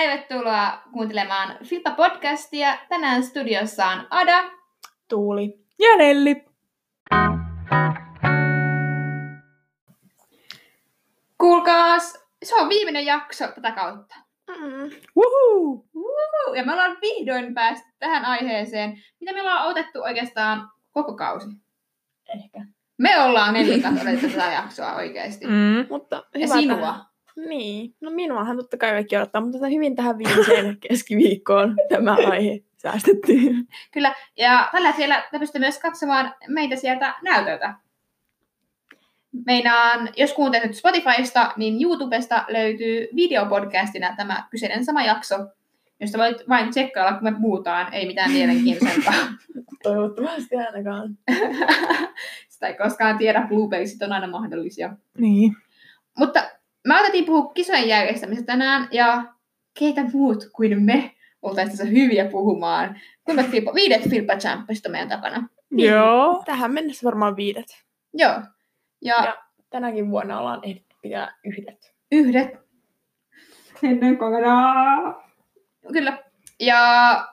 Tervetuloa kuuntelemaan Filppa-podcastia. Tänään studiossa on Ada. Tuuli. Ja Nelli. Kuulkaas, se on viimeinen jakso tätä kautta. Mm. Woohoo! Uhu, ja me ollaan vihdoin päästy tähän aiheeseen, mitä me ollaan otettu oikeastaan koko kausi. Ehkä. Me ollaan kanssa otettu tätä jaksoa oikeasti. Mm. Mutta Ja hyvä sinua. Tähän. Niin. No minuahan totta kai kaikki odottaa, mutta hyvin tähän viimeiseen keskiviikkoon tämä aihe säästettiin. Kyllä, ja tällä hetkellä te pystytte myös katsomaan meitä sieltä näytöltä. Meinaan, jos kuuntelet nyt Spotifysta, niin YouTubesta löytyy videopodcastina tämä kyseinen sama jakso, josta voit vain tsekkailla, kun me puhutaan, ei mitään mielenkiintoisempaa. Toivottavasti ainakaan. Sitä ei koskaan tiedä, bloopersit on aina mahdollisia. Niin. Mutta mä otettiin puhua kisojen järjestämisestä tänään, ja keitä muut kuin me oltaisiin tässä hyviä puhumaan. Kuinka filppa, viidet Filppa Championship on meidän takana. Niin. Joo. Tähän mennessä varmaan viidet. Joo. Ja, Ja- Tänäkin vuonna ollaan ehditty pitää yhdet. yhdet. Ennen kokonaan. Kyllä. Ja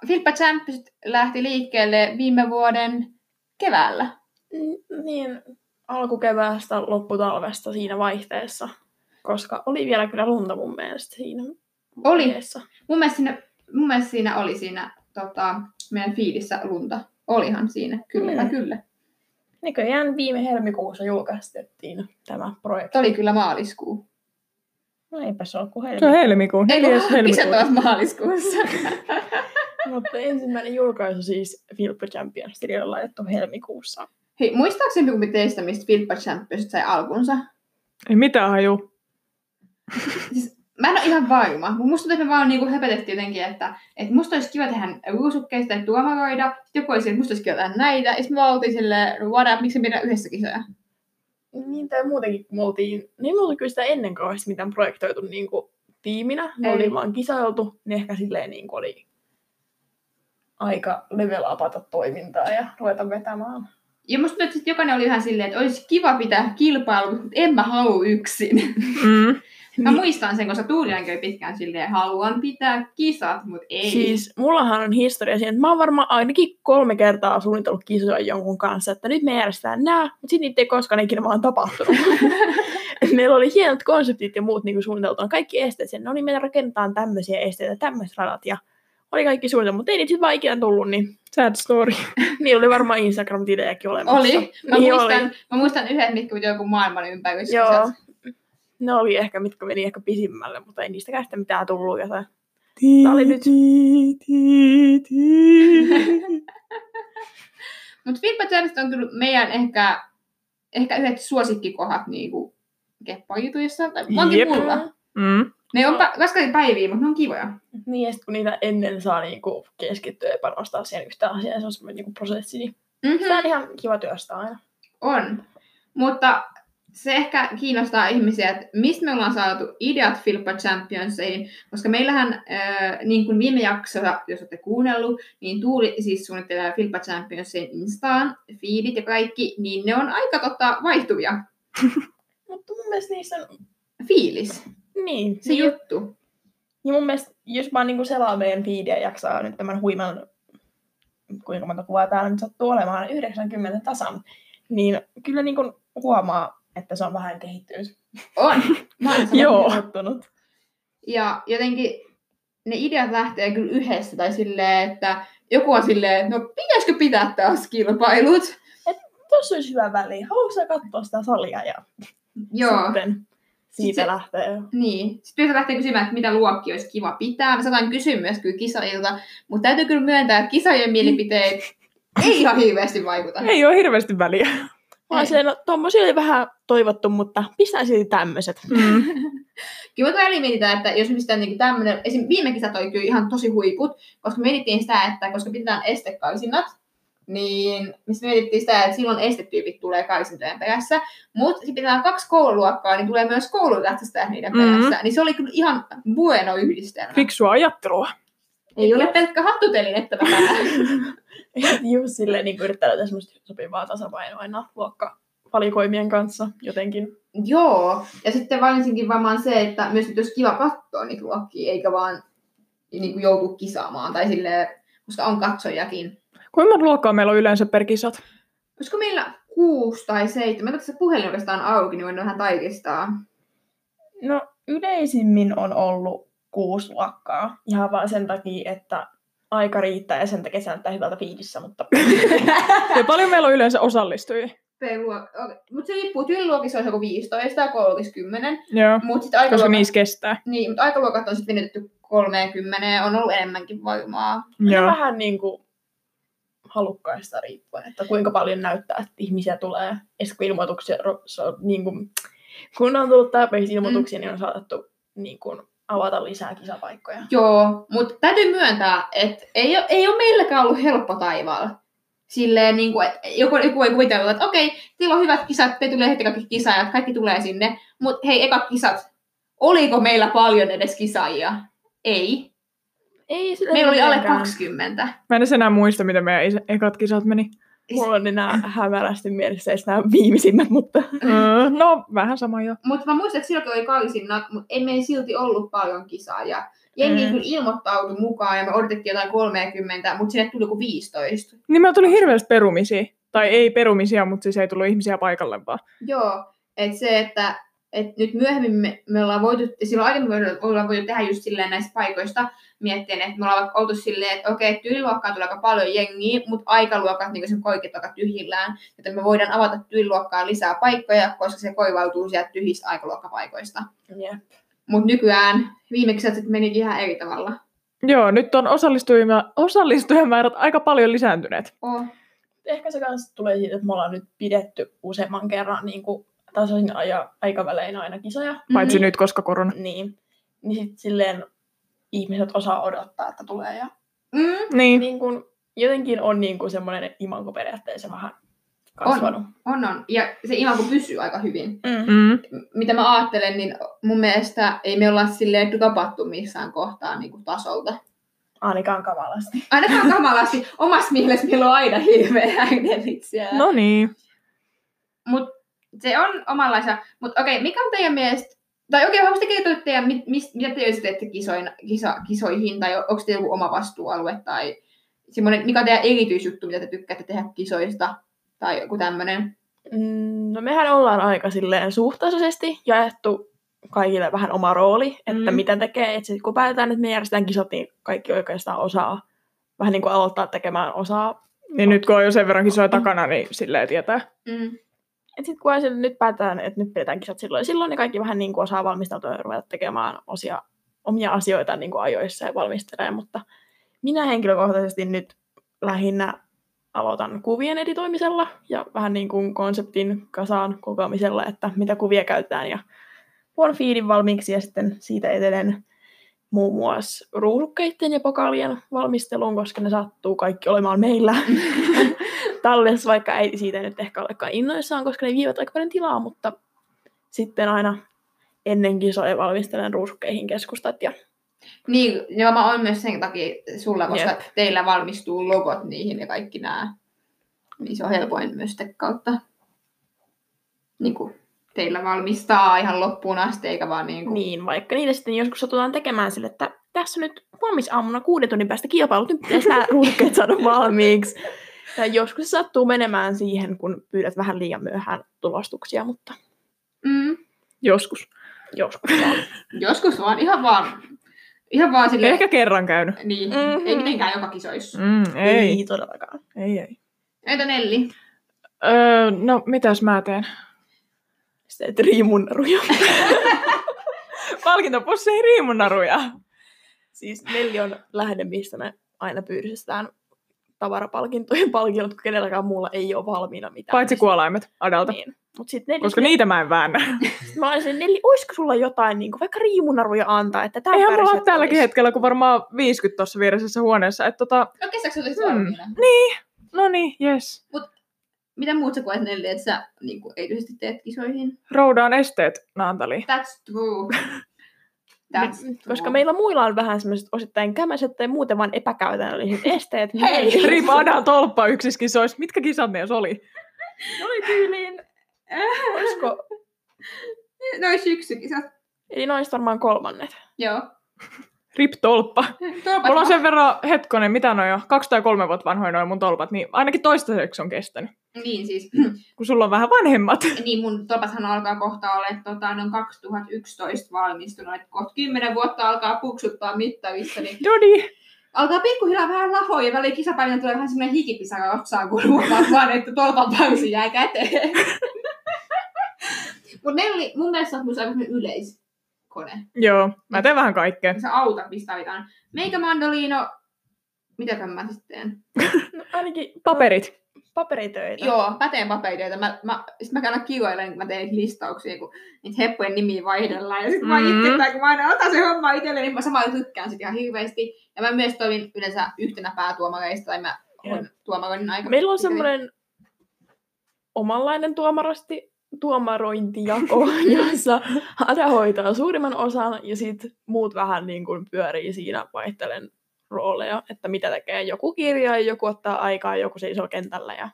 Filppa Championship lähti liikkeelle viime vuoden keväällä. Mm, Niin, alkukeväästä, lopputalvesta siinä vaihteessa. Koska oli vielä kyllä lunta mun mielestä siinä Oli. vaiheessa. Mun mielestä siinä, mun mielestä siinä oli siinä tota, meidän fiidissä lunta. Olihan siinä, kyllä, Mm. kyllä. Näköjään viime helmikuussa julkaistettiin tämä projekti. Se oli kyllä maaliskuu. No eipä se ole kuin Se on helmikuu. helmikuun. Ei, kun helmikuuta. ovat maaliskuussa. Mutta ensimmäinen julkaisu siis Filppa Championshipille on laitettu helmikuussa. Hei, muistaakseni teistä, mistä Filppa Championship sai alkunsa? Ei mitään haju. Siis, mä en ole ihan varma. Mun Musta tuntuu, että me vaan niinku höpötettiin jotenkin, että, että musta olisi kiva tehdä ruusukkeista ja tuomaroida. Sitten joku olisi, että musta olisi kiva tehdä näitä. Ja sitten me oltiin silleen, no what up, miksi me pidetään yhdessä kisoja? Niin tai muutenkin, kun me oltiin, niin me oltiin kyllä sitä ennen kauheasti mitään projektoitu niin kuin, tiiminä. Me Ei. oltiin vaan kisailtu, niin ehkä silleen niin kuin, oli aika level upata toimintaa ja ruveta vetämään. Ja musta tuntuu, että sit jokainen oli ihan silleen, että olisi kiva pitää kilpailu, mutta en mä halua yksin. Mm. Mä Niin. muistan sen, koska Tuulian käy pitkään silleen, haluan pitää kisat, mutta ei. Siis mullahan on historia siinä, että mä oon varmaan ainakin kolme kertaa suunnitellut kisoja jonkun kanssa, että nyt me järjestetään nää, mutta sitten niitä ei koskaan ikinä vaan tapahtunut. Meillä oli hienot konseptit ja muut niin suunniteltuna, kaikki esteet sen, no niin me rakennetaan tämmöisiä esteitä, tämmöiset radat ja oli kaikki suunniteltu, mutta ei niitä sitten vaan ikinä tullut, niin Sad story. niillä oli varmaan Instagram-tilejäkin olemassa. Oli. Mä, Niin muistan, oli. mä muistan yhdet, mitkä joku maailman ympärys. Joo. Ne oli ehkä, mitkä meni ehkä pisimmälle, mutta ei niistäkään sitten mitään tullut. Tää oli nyt- Mutta Challenge on kyllä meidän ehkä, ehkä yhdet suosikkikohat niinku keppajutuissa. Tai onkin Jep. mulla. Mm. Ne on pa- raskaita päiviä, mutta ne on kivoja. Niin, ja sit kun niitä ennen saa niinku keskittyä ja panostaa siihen yhtään asiaan, se on semmoinen niinku prosessi, niin Mm-hmm. sitä on ihan kiva työstää aina. On. Mutta se ehkä kiinnostaa ihmisiä, että mistä me ollaan saatu ideat Filppa Championsiin, koska meillähän, äh, niin kuin viime jaksossa, jos olette kuunnellut, niin Tuuli siis suunnittelee Filppa Championsiin Instaan, feedit ja kaikki, niin ne on aika tota, vaihtuvia. Mutta mun mielestä niissä on... Fiilis, Niin, se niin juttu. Ja mun mielestä, jos mä niinku selaan meidän feedia ja jaksaa nyt tämän huiman, kuinka monta kuvaa täällä nyt sattuu olemaan, 90 tasan, niin kyllä niinku huomaa, että se on vähän kehittynyt. On. Mä samaa Joo. Muuttunut. Ja jotenkin ne ideat lähtee kyllä yhdessä, tai silleen, että joku on silleen, että no pitäisikö pitää taas kilpailut? Tuossa olisi hyvä väli. Haluatko sä katsoa sitä salia? Ja Joo. sitten siitä se- lähtee. Niin. Sitten lähtee kysymään, että mitä luokki olisi kiva pitää. Mä saatan kysyä myös kyllä kisailta, mutta täytyy kyllä myöntää, että kisaajien mielipiteet ei ihan hirveästi vaikuta. Ei ole hirveästi väliä. Mä oon silleen, no tommosia oli vähän toivottu, mutta pistää silti tämmöiset. Mm. Kyllä me väliin mietitään, että jos mistä niin tämmöinen, esim. viime kisat oli kyllä ihan tosi huiput, koska mietittiin sitä, että koska pidetään estekaisinat, niin mistä mietittiin sitä, että silloin estetyypit tulee kaisintojen perässä, mutta sitten pitää kaksi koululuokkaa, niin tulee myös koulukatsastajat niiden Mhm. perässä. Niin se oli kyllä ihan bueno yhdistelmä. Fiksua ajattelua. Ei ole pelkkä hattutelinettä vähän. Just silleen niin yrittää löytää semmoista sopivaa tasapainoa aina luokkavalikoimien kanssa jotenkin. Joo, ja sitten varsinkin varmaan se, että myös nyt olisi kiva katsoa niitä luokkia, eikä vaan niin kuin joutua kisaamaan. Tai silleen, koska on katsojakin. Kuinka monta luokkaa meillä on yleensä per kisat? Olisiko meillä kuusi tai seitsemän? Mä tässä puhelin oikeastaan auki, niin voin vähän tarkistaa. No yleisimmin on ollut kuusi luokkaa. Ihan vaan sen takia, että aika riittää ja sen takia se näyttää hyvältä fiidissä, mutta Ja paljon meillä on yleensä osallistujia. Mutta se riippuu, tyyliluokissa olisi joku 15 ja kouluissa 10. Joo, Mutta sitten koska aikaluokat, niissä kestää. niin, mutta aikaluokat on sitten venytetty 30 ja on ollut enemmänkin voimaa. ja Joo. vähän niin kuin halukkaista riippuen, että kuinka paljon näyttää, että ihmisiä tulee. Ja sit kun ilmoituksia, on niin kuin, kun on tullut tarpeeksi ilmoituksia, mm. niin on saatettu niin kuin, avata lisää kisapaikkoja. Joo, mutta täytyy myöntää, että ei ole, ei ole meilläkään ollut helppo taivaalla. Silleen, niin kuin, että joku, joku ei kuvitella, että okei, teillä on hyvät kisat, te tulee heti kaikki kisaajat, kaikki tulee sinne. Mutta hei, eka kisat, oliko meillä paljon edes kisaajia? Ei. Ei Meillä oli alle mitenkään. 20. Mä en edes enää muista, miten meidän ekat kisat meni. Mulla on enää hämärästi mielessä edes nämä viimeisimmät, mutta Öö, no, vähän sama jo. Mutta mä muistan, että silloin oli karsinnat, mutta ei meillä silti ollut paljon kisaajia. Jengi Mm. kyllä ilmoittautui mukaan ja me odotettiin jotain 30, mutta sinne tuli joku 15. Niin meillä tuli hirveästi perumisia. Tai ei perumisia, mutta siis ei tullut ihmisiä paikalle vaan. Joo, että se, että et nyt myöhemmin me, me ollaan voitu, ja silloin aiemmin me ollaan voitu tehdä just silleen näistä paikoista, miettien, että me ollaan vaikka oltu silleen, että okei, tyyliluokkaan tulee aika paljon jengiä, mutta aikaluokat, niin sen koikit aika tyhjillään, joten me voidaan avata tyyliluokkaan lisää paikkoja, koska se koivautuu sieltä tyhjistä aikaluokkapaikoista. yeah. Mutta nykyään viimeksi se meni ihan eri tavalla. Joo, nyt on osallistujamäärät aika paljon lisääntyneet. Oh. ehkä se kanssa tulee siitä, että me ollaan nyt pidetty useamman kerran niin kuin tasaisin aja, aikavälein aina kisoja. Paitsi Mhm. nyt, koska korona. Niin, niin sitten silleen ihmiset osaa odottaa, että tulee. Ja Mm, Niin. niin kuin, jotenkin on niin kuin semmoinen imanko periaatteessa vähän kasvanut. on, on. Ja se imago pysyy aika hyvin. Mm. Mm. Mitä mä ajattelen, niin mun mielestä ei me olla silleen dropattu missään kohtaa niin kuin tasolta. Ainakaan kamalasti. Ainakaan kamalasti. Omassa mielessä meillä on aina hirveä äänenvitsiä. No niin. Mut se on omanlaisia. Mutta okei, mikä on teidän mielestä, tai okei, haluaisitte kertoa teidän, mit, mitä te teette kisoin, kisa, kisoihin, tai onko teillä joku oma vastuualue, tai semmoinen, mikä on teidän erityisjuttu, mitä te tykkäätte tehdä kisoista, tai joku tämmöinen. Mm, No mehän ollaan aika silleen suhtaisesti jaettu kaikille vähän oma rooli, että Mm. mitä tekee. Et sit kun päätetään, että me järjestetään kisat, niin kaikki oikeastaan osaa vähän niin kuin aloittaa tekemään osaa. Niin nyt kun on jo sen verran kisoja takana, niin silleen tietää. Mm. Et sit kun aina nyt päätetään, että nyt pidetään kisat silloin ja silloin, niin kaikki vähän niin kuin osaa valmistautua ja ruveta tekemään osia, omia asioita niin kuin ajoissa ja valmistelee. Mutta minä henkilökohtaisesti nyt lähinnä aloitan kuvien editoimisella ja vähän niin kuin konseptin kasaan kokoamisella, että mitä kuvia käytetään ja luon fiidin valmiiksi ja sitten siitä etenen muun muassa ruusukkeiden ja pokaalien valmisteluun, koska ne sattuu kaikki olemaan meillä tallessa, vaikka ei siitä nyt ehkä olekaan innoissaan, koska ne vievät aika paljon tilaa, mutta sitten aina ennen kisoja valmistelen ruusukkeihin keskustat ja Niin, ja mä oon myös sen takia sulla, koska Jep. teillä valmistuu logot niihin ja kaikki nämä. Niin se on helpoin myös sitä kautta. Niin kuin teillä valmistaa ihan loppuun asti, eikä vaan niin kuin... niin, vaikka niitä sitten joskus satutaan tekemään sille, että tässä nyt huomisaamuna kuuden tunnin päästä kilpailut, nyt pitäisi nämä saada valmiiksi. Ja joskus se sattuu menemään siihen, kun pyydät vähän liian myöhään tulostuksia, mutta Mm, Joskus. joskus vaan. joskus vaan, ihan vaan, ihan vaan silleen, Ehkä kerran käynyt. niin, Mhm. ei mitenkään joka kisoissa. Mm, ei. Ei todellakaan. Ei, ei. Entä Nelli? Öö, no, mitäs mä teen? Sitten et riimunnaruja. Palkintopussi ei riimunnaruja. siis Nelli on lähde, mistä me aina pyydystetään tavarapalkintojen palkinnot, kun kenelläkään muulla ei ole valmiina mitään. Paitsi kuolaimet Adalta. Niin. Mut sit Nelli, Koska niitä mä en väännä. Mä olisin, Nelli, olisiko sulla jotain niin kuin, vaikka riimunaruja antaa, että tämä Eihän mulla ole tälläkin hetkellä, kun varmaan 50 tuossa vieressässä huoneessa. Että tota, No kesäksi olisit Hmm. valmiina. no niin, yes. Mitä muut sä koet Nelli, että sä niin kuin, erityisesti teet kisoihin? Roudaan esteet, Naantali. That's true. True. Koska meillä muilla on vähän semmoiset osittain kämäiset tai muuten vaan epäkäytännölliset esteet. Hei! Riipa Adan tolppa yksissä kisoissa. Mitkä kisat ne jos oli? Ne oli tyyliin, olisiko, Noin syksykisat. eli noista varmaan kolmannet. Joo. Rip tolppa. Tolpat Mulla on sen verran, hetkonen, mitä noin jo, kaksi tai kolme vuotta vanhoja noin mun tolpat, niin ainakin toistaiseksi on kestänyt. Niin siis, Kun sulla on vähän vanhemmat. niin mun tolpathan alkaa kohta olla, että tota, ne on 2011 valmistunut, että kohta 10 vuotta alkaa puksuttaa mittavissa, niin Dodi. alkaa pikkuhiljaa vähän lahoa ja väliin kisapäivänä tulee vähän semmoinen hikipisara otsaan, kun huomaat vaan, että tolpan pausi jää käteen. Mutta mun mielestä myös aika semmoinen yleiskone. Joo, mä teen vähän kaikkea. Sä autat, mistä tarvitaan. Meikä mandoliino, mitä mä sitten teen? No, ainakin Paperit. paperitöitä. Joo, mä teen paperitöitä. Mä, mä, sit mä käyn kiroilen, kun mä teen listauksia, kun niitä heppujen nimiä vaihdellaan. Ja sit mä Mm. itse, kun mä aina otan se homma itselleni, niin mä samalla tykkään sit ihan hirveästi. Ja mä myös toimin yleensä yhtenä päätuomareista, tai mä olen tuomaroinnin aika. Meillä on semmoinen omanlainen tuomarasti, tuomarointijako, jossa Ada hoitaa suurimman osan ja sitten muut vähän niin kuin pyörii siinä vaihtelen rooleja, että mitä tekee. Joku kirjaa, joku ottaa aikaa, joku seisoo kentällä. Ja...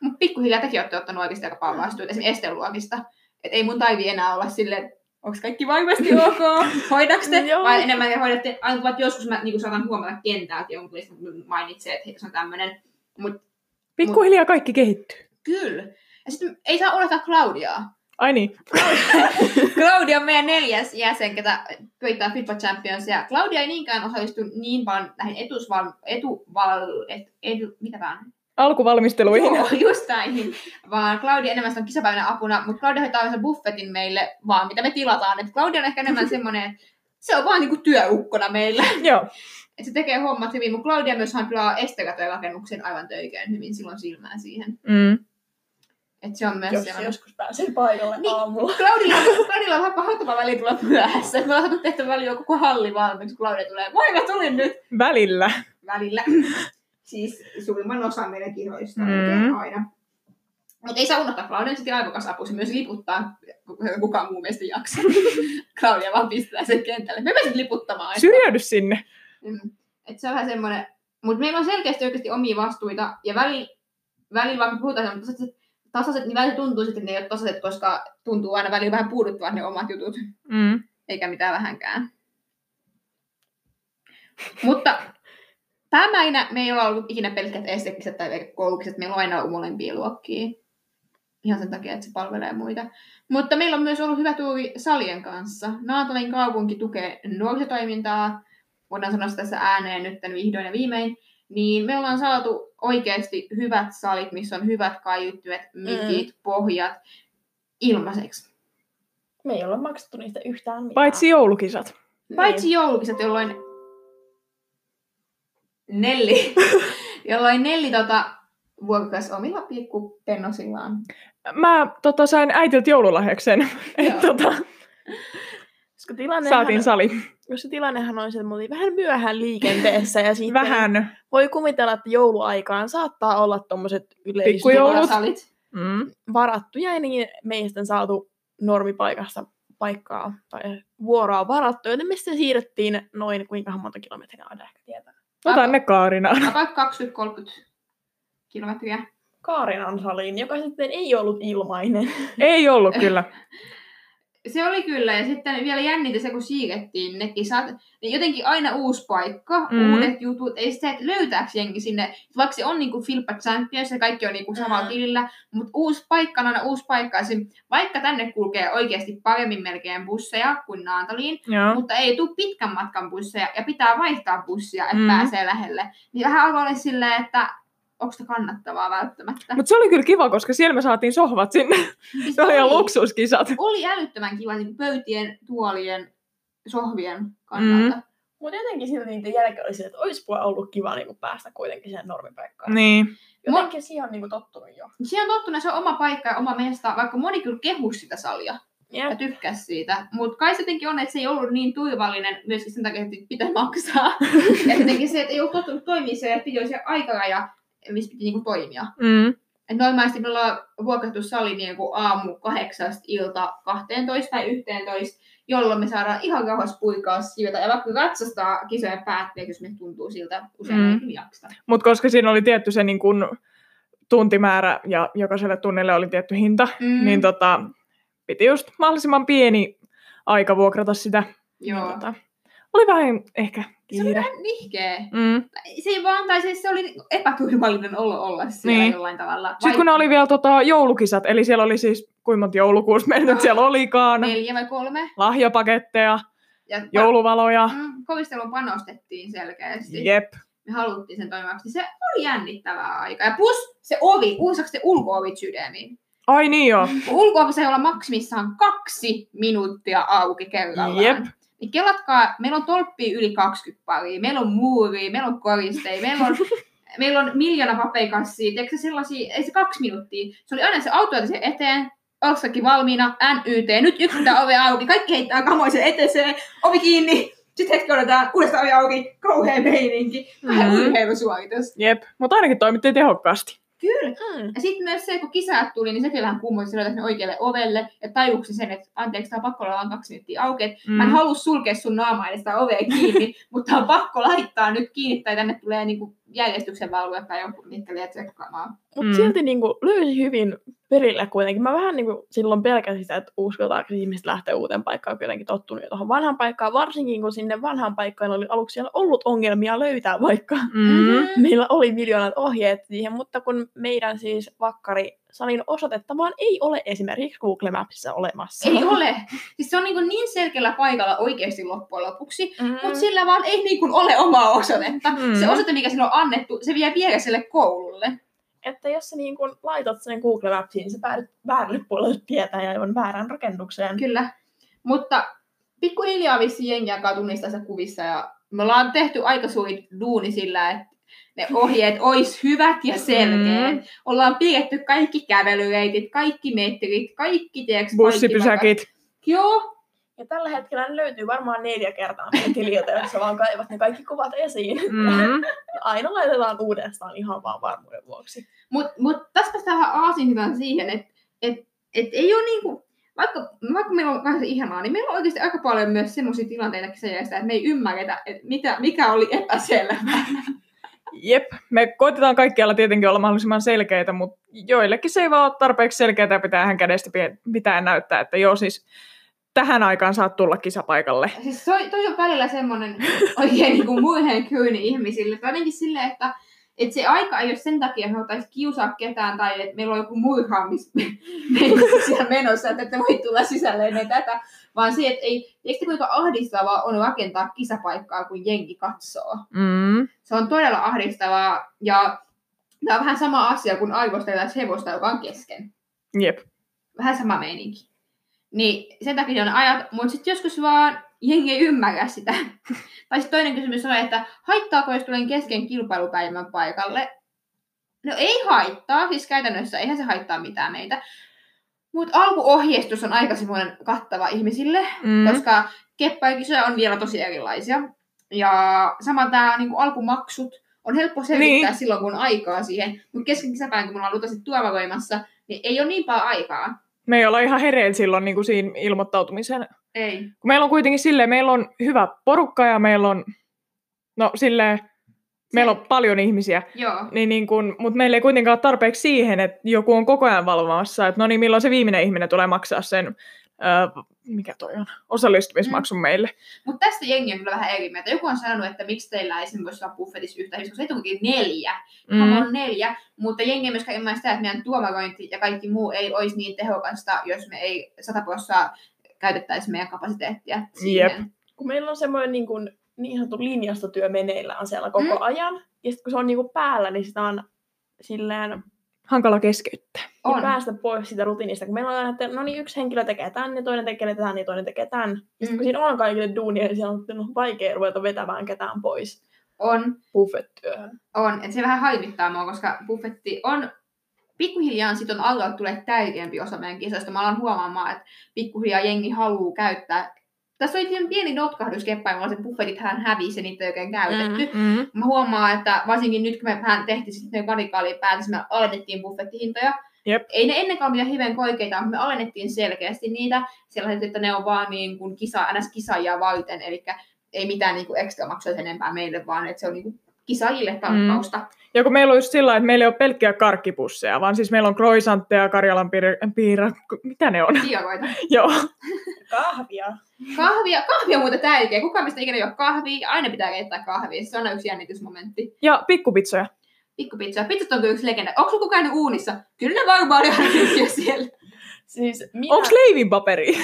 Mutta pikkuhiljaa tekin olette ottanut oikeasti aika paljon vastuuta, esimerkiksi esteluokista. Että ei mun taivi enää olla silleen, onko kaikki varmasti ok, hoidaks te? Vai enemmän te hoidatte, aina joskus mä niin saatan huomata kentältä jonkun, mainitsee, että se on tämmöinen. Mutta Pikkuhiljaa kaikki kehittyy. kyllä. Ja sitten ei saa unohtaa Claudiaa. Ai niin. Claudia on meidän neljäs jäsen, ketä pöytää FIFA Champions. Ja Claudia ei niinkään osallistu niin vaan näihin etusval... Etuval... Et, edu, mitä vaan? Alkuvalmisteluihin. Joo, just näihin. Vaan Claudia enemmän on kisapäivänä apuna, mutta Claudia hoitaa sen buffetin meille, vaan mitä me tilataan. Et Claudia on ehkä enemmän semmoinen, se on vaan niinku työukkona meillä. Joo. Et se tekee hommat hyvin, mutta Claudia myös pilaa estekätöjen rakennuksen aivan töikään hyvin, silloin silmää siihen. Mm. Et se on myös Jos sellainen. joskus pääsee paikalle Niin. aamulla. Claudilla, Claudilla on vähän pahoittava väli tulla myöhässä. Me ollaan tehty väliin koko halli valmiiksi, kun Claudia tulee. Moi, mä tulin nyt! Välillä. Välillä. siis suurimman osan meidän kiroista Mm. aina. Mutta ei saa unohtaa, Claudia sitten aivokas apu. Se myös liputtaa, kun kukaan muu meistä jaksa. Claudia vaan pistää sen kentälle. Me pääsit liputtamaan. Syrjäydy sinne. Mm. Et se on vähän semmoinen, mutta meillä on selkeästi oikeasti omia vastuita, ja välillä, välillä vaikka puhutaan semmoiset tasaiset, niin välillä tuntuu sitten, että ne ei ole tasaiset, koska tuntuu aina välillä vähän puuduttavan ne omat jutut, Mm. eikä mitään vähänkään. Mutta päämäinä me ei olla ollut ikinä pelkät estekiset tai koulukiset, meillä on aina ollut molempia luokkia. Ihan sen takia, että se palvelee muita. Mutta meillä on myös ollut hyvä tuuri salien kanssa. Naantalin kaupunki tukee nuorisotoimintaa, voidaan sanoa tässä ääneen nyt vihdoin ja viimein, niin me ollaan saatu oikeasti hyvät salit, missä on hyvät kaiuttimet, mikit, mm. pohjat ilmaiseksi. Me ei olla maksettu niistä yhtään mitään. Paitsi joulukisat. Paitsi joulukisat, jolloin Nelli, jolloin Nelli tota, vuokrasi omilla pikkupennosillaan. Mä tota, sain äitiltä joululahjaksi sen. Et, tota, Koska tilannehan, saatiin sali. koska tilannehan on se, että me oltiin vähän myöhään liikenteessä ja sitten Vähän. voi kuvitella, että jouluaikaan saattaa olla yleiset Salit. Mm. varattuja ja niin me ei sitten saatu normipaikasta paikkaa tai vuoroa varattu, joten me sitten siirrettiin noin kuinka monta kilometriä Ada ehkä tietää. Ota tänne Kaarina. About 20-30 kilometriä. Kaarinan saliin, joka sitten ei ollut ilmainen. Ei ollut kyllä. Se oli kyllä, ja sitten vielä jännitä se, kun siirrettiin ne kisat, niin jotenkin aina uusi paikka, Mm. mm. uudet jutut, ei se, että löytääks jengi sinne, vaikka se on niinku Filppa Champions ja kaikki on niinku samalla Mm. tilillä, mutta uusi paikka on aina uusi paikka, Esim, vaikka tänne kulkee oikeasti paremmin melkein busseja kuin Naantaliin, Joo. mutta ei tule pitkän matkan busseja ja pitää vaihtaa bussia, että Mm. mm. pääsee lähelle, niin vähän alkoi olla silleen, että onko se kannattavaa välttämättä. Mutta se oli kyllä kiva, koska siellä me saatiin sohvat sinne. Siis Se oli ihan oli- luksuskisat. oli älyttömän kiva niin pöytien, tuolien, sohvien kannalta. Mm. Mutta jotenkin silti niiden jälkeen oli se, että olisi ollut kiva niinku päästä kuitenkin siihen normipaikkaan. Niin. Jotenkin siihen on niinku tottunut jo. Siihen on tottunut, se on oma paikka ja oma mesta, vaikka moni kyllä kehusi sitä salia ja Ja tykkäsi siitä. Mutta kai se jotenkin on, että se ei ollut niin turvallinen myöskin sen takia, että pitää maksaa. ja jotenkin se, että ei ollut tottunut toimia se, että piti olla se aikaraja, missä piti niinku toimia. Mm. Et normaalisti me ollaan vuokrattu sali niin kuin aamu kahdeksasta ilta 12 tai 11, jolloin me saadaan ihan rauhassa puikaa sieltä ja vaikka ratsastaa kisojen päätteeksi, jos me tuntuu siltä, usein Mm. kyllä jaksa. Mutta koska siinä oli tietty se niin kun, tuntimäärä ja jokaiselle tunnille oli tietty hinta, Mm. niin tota, piti just mahdollisimman pieni aika vuokrata sitä. Joo. Niin, tota, Oli vähän ehkä Se oli kiire. vähän nihkeä. Mm. Se ei vaan, tai siis se oli epäturvallinen olo olla siellä Niin. jollain tavalla. Sitten kun ne oli vielä tota, joulukisat, eli siellä oli siis, kuinka monta joulukuussa meillä nyt siellä olikaan, Neljä vai kolme. lahjapaketteja, Ja jouluvaloja, Mm, kovistelun panostettiin selkeästi. jep. Me haluttiin sen toimivaksi. Se oli jännittävää aikaa. Ja plus se ovi, uusaks se ulko-ovit sydämiin. Ai niin joo. Ulko-ovi sai olla maksimissaan kaksi minuuttia auki kerrallaan. Jep. Niin kelatkaa, meillä on tolppia yli 20 paria, meillä on muuria, meillä on koristeja, meillä on, meillä on miljoona papeikassia, tiedätkö sellaisia, ei se kaksi minuuttia. Se oli aina se auto se eteen, Olssakin valmiina, NYT, nyt yksittää ove auki, kaikki heittää kamoisen eteeseen, ovi kiinni, sitten hetki odotetaan, uudestaan ovi auki, kauhea meininki, vähän Mhm. urheilusuoritus. Jep, mutta ainakin toimittiin tehokkaasti. Kyllä. Mm. Ja sitten myös se, kun kisat tuli, niin sekin vähän kummoisi, se oikealle ovelle ja tajuksi sen, että anteeksi, tämä on pakko olla vain kaksi minuuttia auki. Et Mä en Mm. halua sulkea sun naamaa edes sitä ovea kiinni, mutta on pakko laittaa nyt kiinni tai tänne tulee niinku järjestyksen valvojat tai joku, mitkä liian tsekkaamaan. Mutta Mm. silti niinku löysi hyvin perille kuitenkin. Mä vähän niinku silloin pelkäsin sitä, että uskaltaako ihmiset lähteä uuteen paikkaan, kun jotenkin tottunut jo tuohon vanhaan paikkaan. Varsinkin kun sinne vanhaan paikkaan oli aluksi siellä ollut ongelmia löytää, vaikka Mm. meillä oli miljoonat ohjeet siihen, mutta kun meidän siis vakkari salin osoitetta vaan ei ole esimerkiksi Google Mapsissa olemassa. Ei ole. Siis se on niinku niin selkeällä paikalla oikeasti loppujen lopuksi, Mm. mutta sillä vaan ei niinku ole omaa osoitetta. Mm. Se osoite, mikä sille on annettu, se vie viereiselle koululle. Että jos sä niin kun laitat sen Google Mapsiin, niin sä päädyt väärälle puolelle tietä ja aivan väärään rakennukseen. Kyllä. Mutta pikkuhiljaa vissiin jengi alkaa tunnistaa sitä kuvissa ja me ollaan tehty aika suuri duuni sillä, että ne ohjeet ois hyvät ja selkeät. Mm. Ollaan piirretty kaikki kävelyreitit, kaikki metrit, kaikki tiedätkö, Bussipysäkit. paikat. Joo, Ja tällä hetkellä ne löytyy varmaan neljä kertaa meidän tililtä, jos sä vaan kaivat ne kaikki kuvat esiin. Mm. Aina laitetaan uudestaan ihan vaan varmuuden vuoksi. mutta mut tässä päästään vähän aasinsiltaan siihen, että et, et ei ole niinku, vaikka, vaikka meillä on kanssa ihanaa, niin meillä on oikeasti aika paljon myös semmoisia tilanteita että me ei ymmärretä, että mitä, mikä oli epäselvää. Jep, me koitetaan kaikkialla tietenkin olla mahdollisimman selkeitä, mutta joillekin se ei vaan ole tarpeeksi selkeää ja pitää hän kädestä pitää näyttää, että joo siis tähän aikaan saat tulla kisapaikalle. Siis toi, toi on välillä semmoinen oikein niin kuin murheen kyyni ihmisille. Tai jotenkin silleen, että, että se aika ei ole sen takia, että me haluttaisiin kiusaa ketään tai että meillä on joku murhaamis siellä menossa, että ette voi tulla sisälle ennen tätä. Vaan se, että ei, eikö te kuinka ahdistavaa on rakentaa kisapaikkaa, kun jengi katsoo. Mm. Se on todella ahdistavaa ja tämä on vähän sama asia kuin arvostellaan hevosta, joka on kesken Jep. vähän sama meininki. Niin sen takia on ajat, mutta sitten joskus vaan jengi ei ymmärrä sitä. tai sitten toinen kysymys on, että haittaako jos tulen kesken kilpailupäivän paikalle? No ei haittaa, siis käytännössä eihän se haittaa mitään meitä. Mutta alkuohjeistus on aika semmoinen kattava ihmisille, Mm. koska keppaikisoja on vielä tosi erilaisia. Ja sama tämä niinku alkumaksut on helppo selvittää Niin. silloin, kun on aikaa siihen. Mutta kesken kisapäivän, kun me ollaan luultavasti tuomavoimassa, niin ei ole niin paljon aikaa. Me ei olla ihan hereillä silloin niin kuin siinä ilmoittautumisen. Ei. Kun meillä on kuitenkin silleen, meillä on hyvä porukka ja meillä on, no silleen, meillä on paljon ihmisiä, Joo. niin niin kun, mutta meillä ei kuitenkaan ole tarpeeksi siihen, että joku on koko ajan valvomassa, että no niin, milloin se viimeinen ihminen tulee maksaa sen, öö, mikä toi on, osallistumismaksun mm. meille. Mutta tästä jengi on kyllä vähän eri mieltä. Joku on sanonut, että miksi teillä ei sen voisi olla buffetissa yhtä koska se onkin neljä. Mm. On neljä, mutta jengi ei myöskään ymmärrä sitä, että meidän tuomarointi ja kaikki muu ei olisi niin tehokasta, jos me ei 100 prosenttia käytettäisi meidän kapasiteettia siihen. Kun meillä on semmoinen niin, kuin, niin sanottu linjastotyö meneillään siellä koko Mm. mm. ajan, ja sitten kun se on niin kuin päällä, niin sitä on silleen Hankala keskeyttää. On. on. päästä pois siitä rutiinista. Kun meillä on aina, että no niin, yksi henkilö tekee tämän, ja toinen tekee tämän, ja toinen tekee tämän. Ja sitten Mm. kun siinä on kaikille duunia, niin siellä on no, vaikea ruveta vetämään ketään pois On, buffettyöhön. on. että se vähän haivittaa mua, koska buffetti on pikkuhiljaa sit on alkaa tulee tärkeämpi osa meidän kisoista. Mä alan huomaamaan, että pikkuhiljaa jengi haluaa käyttää. Tässä oli ihan pieni notkahdus keppaimella, että buffetithan hävisi ja niitä ei oikein käytetty. Mm. Mä huomaan, että varsinkin nyt kun me vähän tehtiin sitten radikaalia päätös, me alennettiin buffettihintoja. Jep. Ei ne ennenkaan ole mitään hirveän korkeita, mutta me alennettiin selkeästi niitä sellaiset, että ne on vaan niin kuin kisa, ns. kisaajia varten, eli ei mitään niin kuin ekstra maksuja sen enempää meille, vaan että se on niin kuin kisaajille palkkausta. Ja kun meillä on just sillä että meillä ei ole pelkkiä karkkipusseja, vaan siis meillä on croissantteja, Karjalan piir- piirakko, mitä ne on? Diogoita. Joo. Kahvia. Kahvia, kahvia on muuten tärkeä. Kukaan mistä ikinä ole kahvia, aina pitää keittää kahvia. Se on aina yksi jännitysmomentti. Ja pikkupizzoja. Pikkupizza. Pizzat on kyllä yksi legenda. Onko sulla kukaan uunissa? Kyllä ne varmaan oli aina jo siellä. Siis minä, Onks leivinpaperi?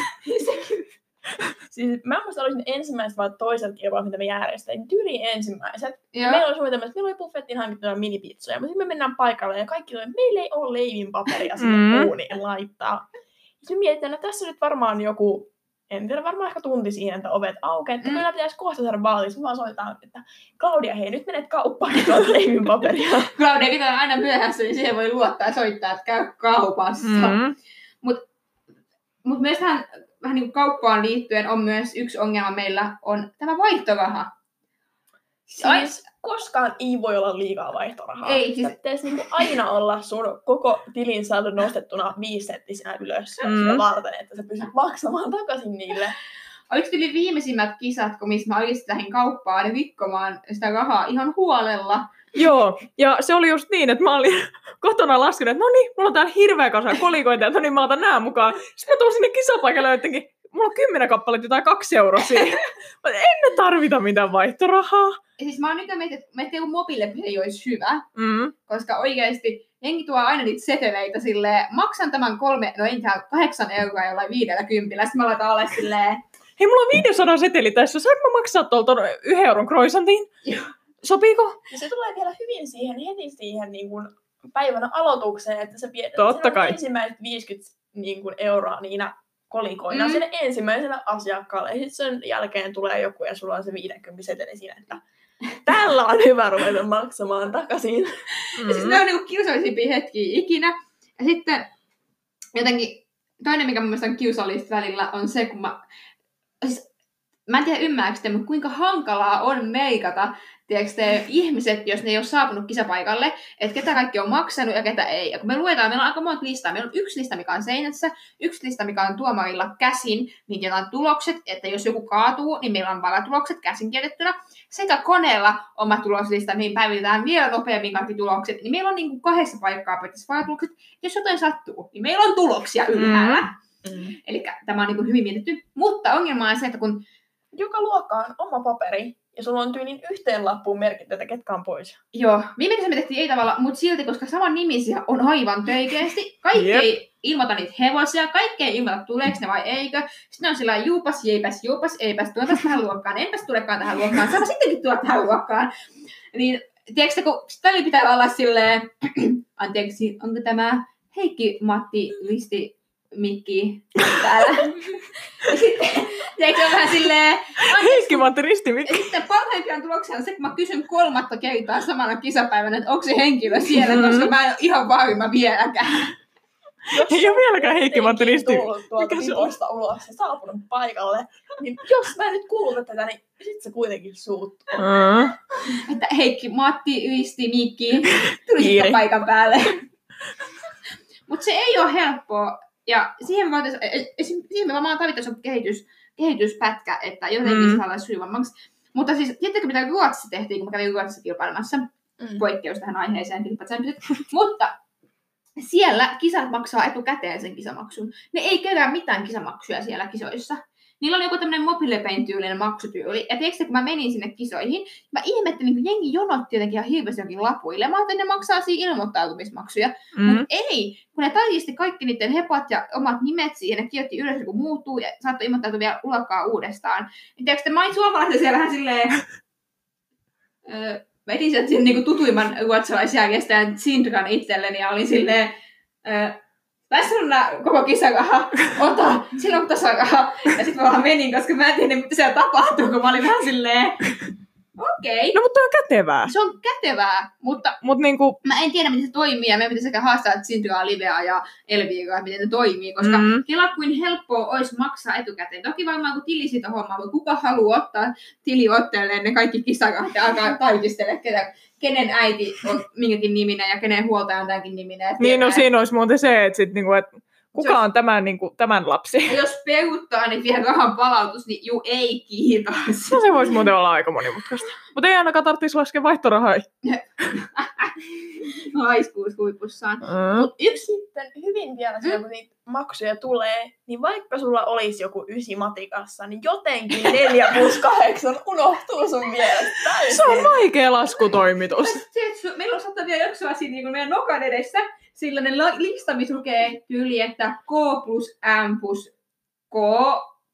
siis mä muista olisin ensimmäiset vai toiset kilpailut, mitä me järjestettiin. Tyyli ensimmäiset. Joo. Meillä oli suunnitelma, että meillä oli buffettiin hankittuja minipizzoja, mutta sitten me mennään paikalle ja kaikki oli, että meillä ei ole leivinpaperia sinne Mm. mm. uuniin laittaa. Sitten me mietitään, että tässä nyt varmaan joku, en tiedä, varmaan ehkä tunti siihen, että ovet aukeaa, että Mm. kyllä pitäisi kohta saada. Mä vaan soitan, että Claudia, hei, nyt menet kauppaan ja tuot leivinpaperia. Claudia pitää aina myöhässä, niin siihen voi luottaa ja soittaa, että käy kaupassa. Mm. Mutta myös tähän vähän niin kuin kauppaan liittyen on myös yksi ongelma meillä on tämä vaihtoraha. Ai- Siis koskaan ei voi olla liikaa vaihtorahaa. Ei, siis... Pitäisi niinku aina olla sun koko tilin saldo nostettuna viisenttisenä ylös Mm. sitä varten, että sä pystyt maksamaan takaisin niille. Oliko yli viimeisimmät kisat, kun missä mä oikeasti lähdin kauppaan rikkomaan sitä rahaa ihan huolella. Joo, ja se oli just niin, että mä olin kotona laskenut, että no niin, mulla on täällä hirveä kasa kolikoita, että no niin, mä otan nää mukaan. Sitten mä tuun sinne kisapaikalle ja jotenkin, mulla on kymmenen kappaletta jotain kaksi euroa siinä. Mä en me tarvita mitään vaihtorahaa. Ja siis mä oon nyt miettinyt, että mä etteikö mobiilepeli olisi hyvä, Mm. koska oikeasti jengi tuo aina niitä seteleitä silleen, maksan tämän kolme, no ei tää kahdeksan euroa jollain viidellä kympillä. Sitten mä laitan alle silleen, Hei, mulla on 500 seteli tässä. Saanko mä maksaa tuolta yhden euron croissantin? Joo. Sopiiko? Ja se tulee vielä hyvin siihen, heti siihen niin kuin päivän aloitukseen, että Totta sen kai. ensimmäiset 50 niin kuin, euroa niinä kolikoina Mm. mm. sille ensimmäiselle asiakkaalle. Ja sitten sen jälkeen tulee joku ja sulla on se 50 seteli siinä, että tällä on hyvä ruveta maksamaan takaisin. Ja siis ne on niinku kiusallisimpia hetkiä ikinä. Ja sitten jotenkin toinen, mikä mun mielestä on kiusallista välillä, on se, kun mä... Siis, mä en tiedä ymmärrätkö te, mutta kuinka hankalaa on meikata tiedätkö te, ihmiset, jos ne ei ole saapunut kisapaikalle, että ketä kaikki on maksanut ja ketä ei. Ja kun me luetaan, meillä on aika monta listaa. Meillä on yksi lista, mikä on seinässä, yksi lista, mikä on tuomarilla käsin, niin jotain tulokset, että jos joku kaatuu, niin meillä on varatulokset käsin kirjoitettuna. Sekä koneella oma tuloslista, niin päivitetään vielä nopeammin kaikki tulokset. Niin meillä on niin kuin kahdessa paikkaa periaatteessa varatulokset. Jos jotain sattuu, niin meillä on tuloksia ylhäällä. Mm. Eli tämä on niin kuin hyvin mietitty. Mutta ongelma on se, että kun Joka luokka on oma paperi, ja sulla on tyylin yhteen lappuun merkitty, että ketkä on pois. Joo, viime kesänä me tehtiin ei tavalla, mutta silti, koska saman nimisiä on aivan töikeästi. Kaikki Jep. ei ilmoita niitä hevosia, kaikki ei ilmoita tuleeko ne vai eikö. Sitten on sillä juupas, jeipäs, juupas, eipäs, tuotas tähän luokkaan, enpäs tulekaan tähän luokkaan, sama sittenkin tulla tähän luokkaan. Niin, tiedätkö, kun välillä pitää olla silleen, anteeksi, onko tämä Heikki, Matti, Listi, Mikki täällä? ja sitten, tiedätkö, vähän silleen, Heikki Matti Ristimik. ja sitten parhaimpia tuloksia on se, kun mä kysyn kolmatta kertaa samana kisapäivänä, että onko se henkilö siellä, Mhm. koska mä en ole ihan varma vieläkään. Jos Ei ole vieläkään Heikki Matti Risti. Risti. Mikä se on? ulos ja saapunut paikalle, niin jos mä en nyt kuuluta tätä, niin sit se kuitenkin suuttuu. Mm. Että Heikki, Matti, Ysti, Mikki, tuli sitten paikan päälle. Mutta se ei ole helppoa. Ja siihen me, voitais, esim, siihen varmaan tarvittaisiin joku kehitys, kehityspätkä, että jotenkin Mm. saadaan sujuvammaksi. Mutta siis, tiedättekö mitä Ruotsissa tehtiin, kun mä kävin Ruotsissa kilpailemassa? Mm. poikkeus tähän aiheeseen. Mutta siellä kisat maksaa etukäteen sen kisamaksun. Ne ei kerää mitään kisamaksuja siellä kisoissa. Niillä on joku tämmöinen mobilepein tyylinen maksutyyli. Ja tiedätkö, kun mä menin sinne kisoihin, mä ihmettelin, kun jengi jonotti jotenkin ihan hirveästi jonkin lapuille. Mä ajattelin, että ne maksaa siinä ilmoittautumismaksuja. Mm. Mm. Mutta ei, kun ne tarkisti kaikki niiden hepat ja omat nimet siihen, ne kirjoitti ylös, kun muuttuu ja saattoi ilmoittautua vielä luokkaa uudestaan. Niin tiedätkö, mä olin suomalaisen siellä vähän silleen... mä etin sieltä sen niinku tutuimman ruotsalaisjärjestäjän Sindran itselleni ja olin silleen... Öö, tässä on nää koko kisaraha, ota, silloin tasaraha. Ja sitten mä vaan menin, koska mä en tiedä, mitä siellä tapahtuu, kun mä olin vähän silleen, okei, okay. No mutta on kätevää. se on kätevää, mutta Mut niinku, mä en tiedä, miten se toimii, ja meidän pitäisi sekä haastaa Sindraa, Livea ja Elviiraa, että miten ne toimii, koska Mm. kela kuin helppoa olisi maksaa etukäteen. Toki varmaan kun tili siitä hommaa, mutta kuka haluaa ottaa tiliotteelleen ne kaikki kisarahat ja alkaa tarkistella, ketä, kenen äiti on minkäkin niminen ja kenen huoltaja on tämänkin niminen. niin no siinä olisi muuten se, että sit niinku, et Kuka on tämän, niin kuin, tämän lapsi? Ja jos peuttaa, niin vielä rahan palautus, niin juu ei kiitos. No se voisi muuten olla aika monimutkaista. Mutta ei ainakaan tarvitsisi laskea vaihtorahaa. Laiskuus huipussaan. Mm. Mut yksi sitten hyvin vielä siellä, kun niitä maksuja tulee, niin vaikka sulla olisi joku ysi matikassa, niin jotenkin 4 plus 8 unohtuu sun mielestä täysin. Se on vaikea laskutoimitus. Se, meillä on saattaa vielä jaksoa siinä niin meidän nokan edessä sellainen la- lista, missä lukee tyyli, että K plus M plus K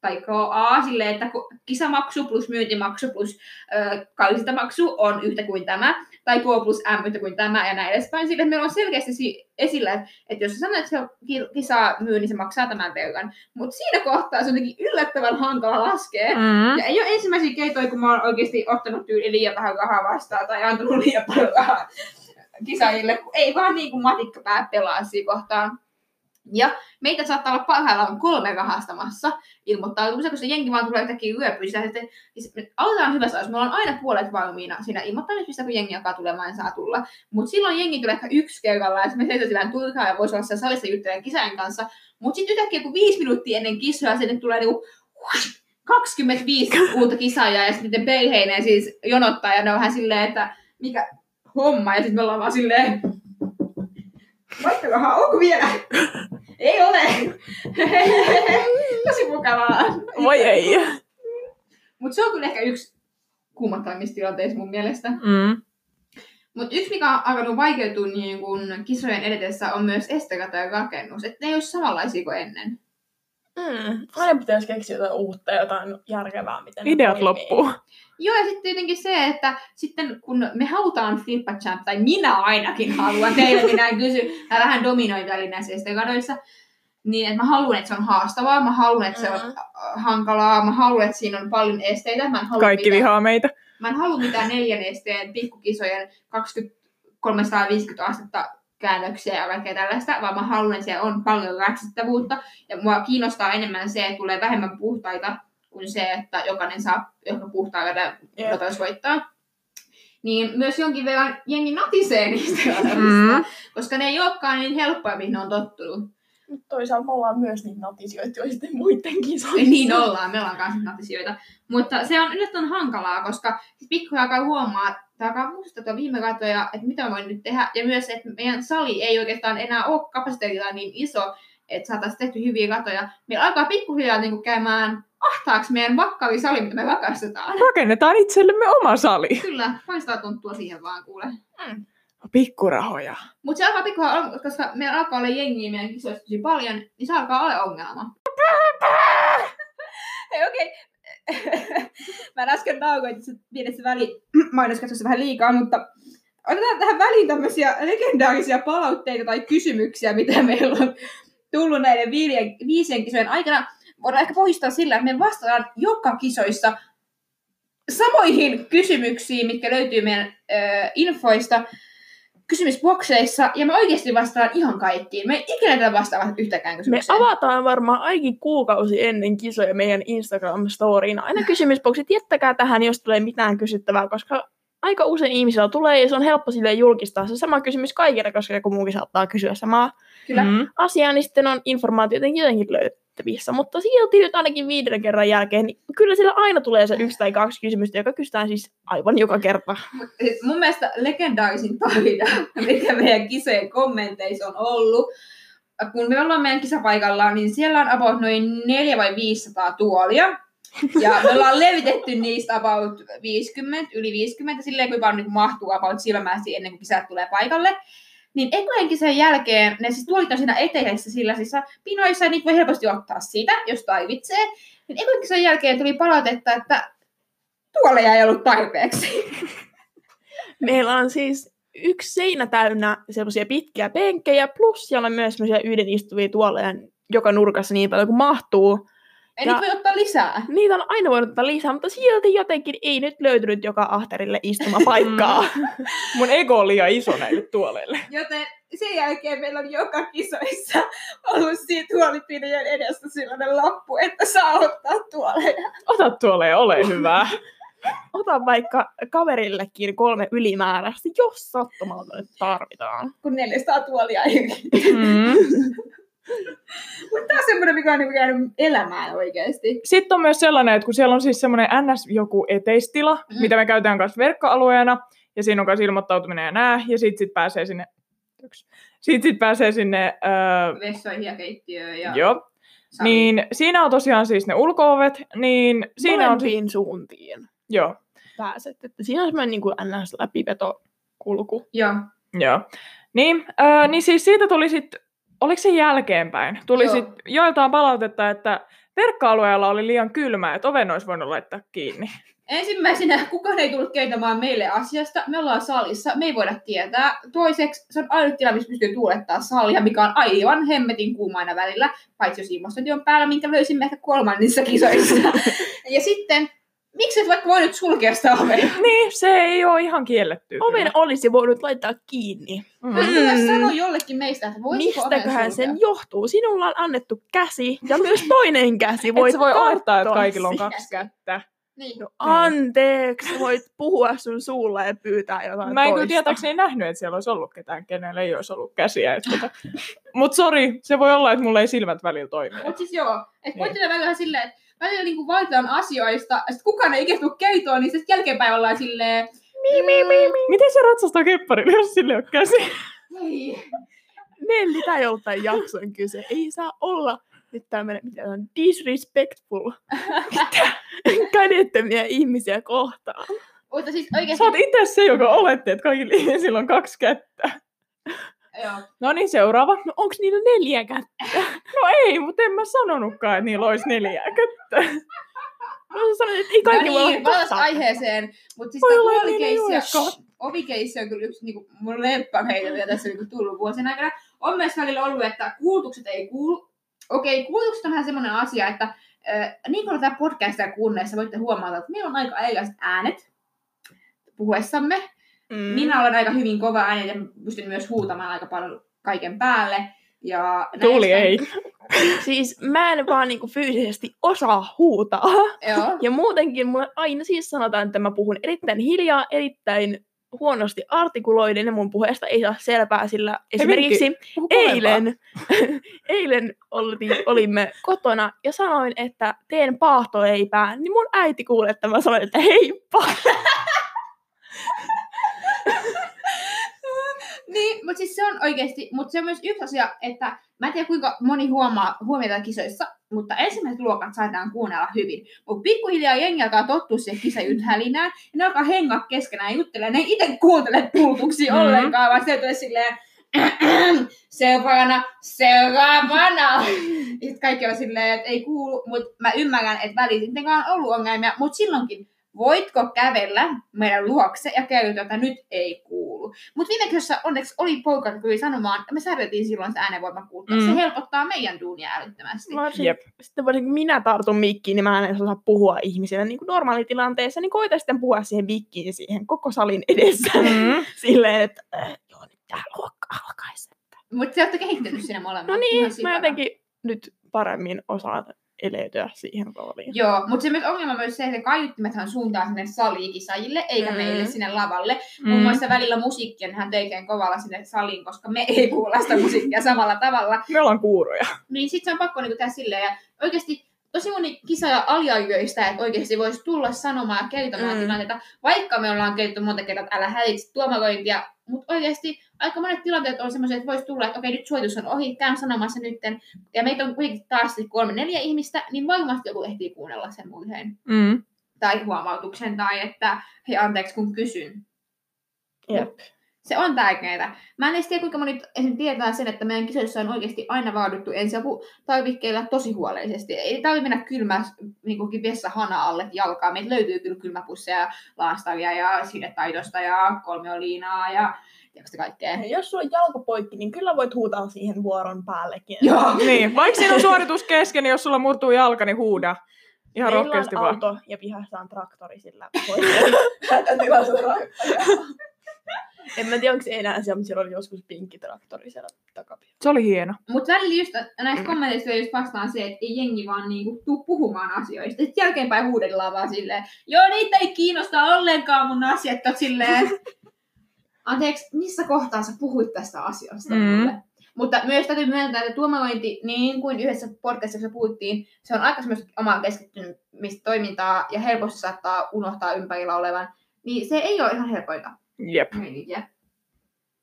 tai KA silleen, että kisamaksu plus myyntimaksu plus ö, kallistamaksu on yhtä kuin tämä, tai K plus M yhtä kuin tämä ja näin edespäin. Sille, että meillä on selkeästi si- esillä, että, jos sä sanoit, että se ki- kisa myy, niin se maksaa tämän verran. Mutta siinä kohtaa se on jotenkin yllättävän hankala laskea. Mm. Ja ei ole ensimmäisiä keitoja, kun mä oon oikeasti ottanut tyyli liian vähän rahaa vastaan tai antanut liian paljon rahaa kisaajille, kun ei vaan niin kuin matikka pää pelaa siinä kohtaan. Ja meitä saattaa olla parhaillaan kolme rahastamassa ilmoittautumisia, koska jengi vaan tulee yhtäkkiä yöpyisiä. Sitten, siis me aloitetaan hyvässä ajassa. Me ollaan aina puolet valmiina siinä ilmoittautumisessa, kun jengi alkaa tulemaan saa tulla. Mutta silloin jengi tulee ehkä yksi kerralla ja sitten me seisoo sillä turhaa ja voisi olla siellä salissa juttelemaan kisaajien kanssa. Mutta sitten yhtäkkiä, kun viisi minuuttia ennen kisoja, sinne tulee niinku 25 uutta kisaajaa ja sitten perheineen siis jonottaa ja ne on vähän silleen, että mikä homma. Ja sitten me ollaan vaan silleen, vaihtorahaa, onko vielä? Ei ole. Tosi mukavaa. Voi ei. Mutta se on kyllä ehkä yksi kuumattavimmista tilanteista mun mielestä. Mm. Mutta yksi, mikä on alkanut vaikeutua niin kun kisojen edetessä, on myös estekatojen rakennus. Että ne ei ole samanlaisia kuin ennen. Mm. Aina pitäisi keksiä jotain uutta, jotain järkevää, miten Ideat toimii. loppuu. Joo, ja sitten tietenkin se, että sitten kun me halutaan Flippa tai minä ainakin haluan, teille minä en kysy, mä vähän dominoin välillä näissä estekadoissa, niin että mä haluan, että se on haastavaa, mä haluan, että se on äh, hankalaa, mä haluan, että siinä on paljon esteitä, mä en halua Kaikki mitään, vihaa meitä. mä en halua mitään neljän esteen pikkukisojen 20, 350 astetta käännöksiä ja kaikkea tällaista, vaan mä haluan, että siellä on paljon räksyttävyyttä. Ja mua kiinnostaa enemmän se, että tulee vähemmän puhtaita kuin se, että jokainen saa joka puhtaa Jep. ratoissa voittaa. Niin myös jonkin verran jengi natisee niistä Mm. koska ne ei olekaan niin helppoja, mihin ne on tottunut. Mut toisaalta me ollaan myös niitä notisioita, joita sitten muiden kisoissa. niin ollaan, me ollaan kanssa natisioita. Mutta se on nyt on hankalaa, koska siis pikkuhiljaa alkaa huomaa, tai alkaa muistuttaa viime katoja, että mitä voin nyt tehdä. Ja myös, että meidän sali ei oikeastaan enää ole kapasiteetiltaan niin iso, että saataisiin tehty hyviä katoja. Meillä alkaa pikkuhiljaa niin käymään ahtaaksi meidän vakkavi sali, mitä me rakastetaan. Rakennetaan itsellemme oma sali. Kyllä, paistaa tonttua siihen vaan kuule. Pikkurahoja. Mutta se alkaa pikkuhiljaa, olla- koska meillä alkaa olla jengiä meidän kisoissa tosi paljon, niin se alkaa olla ongelma. Hei, okei. Mä en äsken naukoin tässä pienessä väli mainoskatsossa vähän liikaa, mutta otetaan tähän väliin tämmöisiä legendaarisia palautteita tai kysymyksiä, mitä meillä on tullut näiden viiden, viisien kisojen aikana. Voidaan ehkä pohjistaa sillä, että me vastataan joka kisoissa samoihin kysymyksiin, mitkä löytyy meidän ö, infoista, kysymysbokseissa, ja mä oikeasti vastaan ihan kaikkiin. Me ei ikinä tätä vastaa yhtäkään Me kysymykseen. avataan varmaan ainakin kuukausi ennen kisoja meidän Instagram-storiin. Aina kysymysboksit, jättäkää tähän, jos tulee mitään kysyttävää, koska aika usein ihmisillä tulee ja se on helppo sille julkistaa se sama kysymys kaikille, koska joku muukin saattaa kysyä samaa Kyllä. Mm. asiaa, niin sitten on informaatio jotenkin, jotenkin löydettävissä. Mutta silti nyt ainakin viiden kerran jälkeen, niin kyllä sillä aina tulee se yksi tai kaksi kysymystä, joka kysytään siis aivan joka kerta. Siis mun mielestä legendaarisin tarina, mikä meidän kisojen kommenteissa on ollut, kun me ollaan meidän kisapaikalla, niin siellä on about noin 4 vai 500 tuolia. Ja me ollaan levitetty niistä about 50, yli 50, silleen kuin vaan nyt mahtuu about silmästi ennen kuin kisat tulee paikalle. Niin ekojen kisojen jälkeen, ne siis tuolit on siinä eteisessä sillä siis pinoissa, niitä voi helposti ottaa siitä, jos taivitsee. Niin ekojen kisojen jälkeen tuli palautetta, että tuoleja ei ollut tarpeeksi. Meillä on siis yksi seinä täynnä semmoisia pitkiä penkkejä, plus siellä on myös semmoisia yhden istuvia tuoleja joka nurkassa niin paljon kuin mahtuu. Ei Ja- niitä voi ottaa lisää. Niitä on aina voinut ottaa lisää, mutta silti jotenkin ei nyt löytynyt joka ahterille istumapaikkaa. Mun ego on liian iso näille tuoleille. Joten sen jälkeen meillä on joka kisoissa ollut siinä tuolipinojen edestä sellainen lappu, että saa ottaa tuoleja. Ota tuoleen, ole hyvä. Ota vaikka kaverillekin kolme ylimääräistä, jos sattumalta nyt tarvitaan. Kun 400 tuolia ei Mm. Mutta semmoinen, mikä on niinku jäänyt elämään oikeesti. Sitten on myös sellainen, että kun siellä on siis semmoinen NS joku eteistila, Mm. mitä me käytetään kanssa verkkoalueena, ja siinä on myös ilmoittautuminen ja nää, ja sitten sit pääsee sinne, sitten sit pääsee sinne, öö, Vessoihin ja keittiöön ja joo, niin siinä on tosiaan siis ne ulkoovet, niin siinä on, si- Molempiin suuntiin joo, pääset. Että siinä on semmoinen niin kuin ns. läpivetokulku. Joo. joo, niin, öö, niin siis siitä tuli sitten, oliko se jälkeenpäin, tuli sitten joiltain palautetta, että verkkoalueella oli liian kylmää, että oven olisi voinut laittaa kiinni. Ensimmäisenä kukaan ei tullut kertomaan meille asiasta. Me ollaan salissa, me ei voida tietää. Toiseksi se on ainut tila, missä pystyy tuulettaa salia, mikä on aivan hemmetin kuumaina välillä. Paitsi jos ilmastointi on päällä, minkä löysimme ehkä kolmannissa kisoissa. ja sitten, miksi et vaikka voinut sulkea sitä ovea? Niin, se ei ole ihan kielletty. Oven olisi voinut laittaa kiinni. Mm. Mm. sano jollekin meistä, että voisiko oven Mistäköhän sen johtuu? Sinulla on annettu käsi ja myös toinen käsi. Et Voit sä voi olettaa, että kaikilla on kaksi kättä. Niin. No anteeksi, voit puhua sun suulla ja pyytää jotain Mä en kyllä tietääkseni nähnyt, että siellä olisi ollut ketään, kenellä ei olisi ollut käsiä. Että tota. Mut sori, se voi olla, että mulla ei silmät välillä toimi. Mutta siis joo, että Niin. välillä silleen, että välillä niinku valitaan asioista, ja sitten kukaan ei ikinä tule kertoa, niin sitten jälkeenpäin ollaan silleen, Mi, mi, mi, mi. Miten se ratsastaa kepparilla, jos sille ole käsi? ei. Nelli, tää ei ollut tämän jakson kyse. Ei saa olla nyt tämmönen, mitä on, disrespectful. Kädettömiä ihmisiä kohtaan. Mutta siis oikeasti, Sä oot itse se, joka oletti, että kaikilla ihmisillä on kaksi kättä. No niin, seuraava. No onks niillä neljä kättä? No ei, mutta en mä sanonutkaan, että niillä olisi neljää kättä. No sä sanoit, että ei kaikki no voi niin, olla palas kahta. aiheeseen, mutta siis Voi tämä olla, ovikeissi, ovikeissi on kyllä yksi niinku, mun lemppareita, mitä tässä on niinku tullut vuosien aikana. On myös välillä ollut, että kuulutukset ei kuulu. Okei, kuulutukset on vähän semmoinen asia, että äh, niin kuin tätä podcastia kuunnellessa voitte huomata, että meillä on aika erilaiset äänet puhuessamme. Mm. Minä olen aika hyvin kova ääni ja pystyn myös huutamaan aika paljon kaiken päälle. Ja Tuuli näistä- ei. Siis mä en vaan niinku fyysisesti osaa huutaa. Joo. Ja muutenkin mulle aina siis sanotaan, että mä puhun erittäin hiljaa, erittäin huonosti artikuloiden ja mun puheesta ei saa selvää, sillä esimerkiksi eilen, eilen oltiin, olimme kotona ja sanoin, että teen paahtoleipää, niin mun äiti kuuli, että mä sanoin, että heippa. Niin, mutta siis se on oikeasti, mutta se on myös yksi asia, että mä en tiedä kuinka moni huomaa huomiota kisoissa, mutta ensimmäiset luokat saadaan kuunnella hyvin. Mutta pikkuhiljaa jengi alkaa tottua siihen kisajythälinään, ja ne alkaa hengaa keskenään ja juttelemaan. Ne ei itse kuuntele kuulutuksia Mhm. ollenkaan, vaan se tulee silleen, seuraavana, seuraavana. Ja sit kaikki on silleen, että ei kuulu, mutta mä ymmärrän, että väliin sittenkään on ollut ongelmia, mutta silloinkin voitko kävellä meidän luokse ja kertoa, että nyt ei kuulu. Mutta viime kerrassa onneksi oli poika, joka tuli sanomaan, että me säädeltiin silloin se äänenvoima kuultaa. Mm. Se helpottaa meidän duunia älyttömästi. Varsin, Jep. sitten varsinkin kun minä tartun mikkiin, niin mä en edes osaa puhua ihmisille niin kuin normaalitilanteessa, niin koita sitten puhua siihen mikkiin siihen koko salin edessä. Mm. Silleen, että äh, joo, nyt tää luokka alkaisi. Mutta te olette kehittynyt siinä molemmat. No niin, mä jotenkin nyt paremmin osaan eleytyä siihen rooliin. Joo, mutta se myös ongelma myös se, että kaiuttimethan suuntaa sinne saliikisajille, eikä Mm. meille sinne lavalle. Mm. Muun muassa välillä musiikki on ihan teikeen kovalla sinne saliin, koska me ei kuulla sitä musiikkia samalla tavalla. Me ollaan kuuroja. Niin sit se on pakko niinku tehdä silleen. Ja oikeasti tosi moni kisaaja aliarvioi sitä, että oikeasti voisi tulla sanomaan ja kertomaan Mm. mm. tilanteita, vaikka me ollaan kerrottu monta kertaa, että älä häiritse tuomarointia, mutta oikeasti aika monet tilanteet on semmoisia, että voisi tulla, että okei, nyt suoritus on ohi, käyn sanomassa nytten, ja meitä on kuitenkin taas sit kolme, neljä ihmistä, niin varmasti joku ehtii kuunnella sen murheen Mm. tai huomautuksen, tai että hei anteeksi kun kysyn. Jep. Se on tärkeää. Mä en edes tiedä, kuinka moni esim. tietää sen, että meidän kisoissa on oikeasti aina vaadittu ensiaputarvikkeilla tosi huolellisesti. Ei tarvitse mennä kylmä niin vessa hana alle jalkaa. Meitä löytyy kyllä kylmäpusseja, laastavia ja sidetaitosta ja kolmioliinaa ja tiedätkö kaikkea. Ja Jos sulla on jalka poikki, niin kyllä voit huutaa siihen vuoron päällekin. Joo. Niin, vaikka siinä on suoritus kesken, niin jos sulla murtuu jalka, niin huuda. Ihan Meillä rohkeasti on vaan. auto ja pihassa on traktori sillä hätätilassa En mä tiedä, onko se enää siellä, mutta siellä oli joskus pinkki traktori siellä takapihalla. Se oli hieno. Mutta välillä just näistä kommenteista just vastaan se, että ei jengi vaan niinku tuu puhumaan asioista. Sitten jälkeenpäin huudellaan vaan silleen, joo niitä ei kiinnosta ollenkaan mun asiat, silleen, anteeksi, missä kohtaa sä puhuit tästä asiasta Mm. mulle? Mutta myös täytyy myöntää, että tuomarointi, niin kuin yhdessä podcastissa puhuttiin, se on aika semmoista omaa keskittymistä toimintaa ja helposti saattaa unohtaa ympärillä olevan. Niin se ei ole ihan helpointa Jep. meininkiä.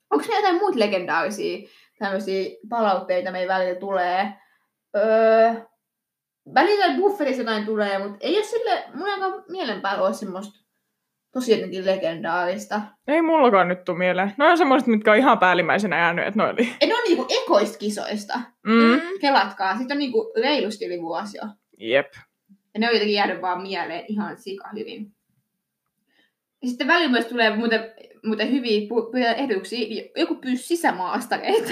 Onko ne jotain muita legendaarisia tämmöisiä palautteita meidän välillä tulee? Öö, välillä bufferissa jotain tulee, mutta ei ole sille, mun aika mielen päällä ole semmoista tosi jotenkin legendaarista. Ei mullakaan nyt tule mieleen. No on semmoiset, mitkä on ihan päällimmäisenä jäänyt, että ne oli. Ja ne on niinku ekoista kisoista. Mm. Kelatkaa. Sitten on niinku reilusti yli vuosi jo. Jep. Ja ne on jotenkin jäänyt vaan mieleen ihan sika hyvin. Ja sitten välillä myös tulee muuten, muuten hyviä pu- pu- ehdotuksia. Joku pyysi sisämaastareita.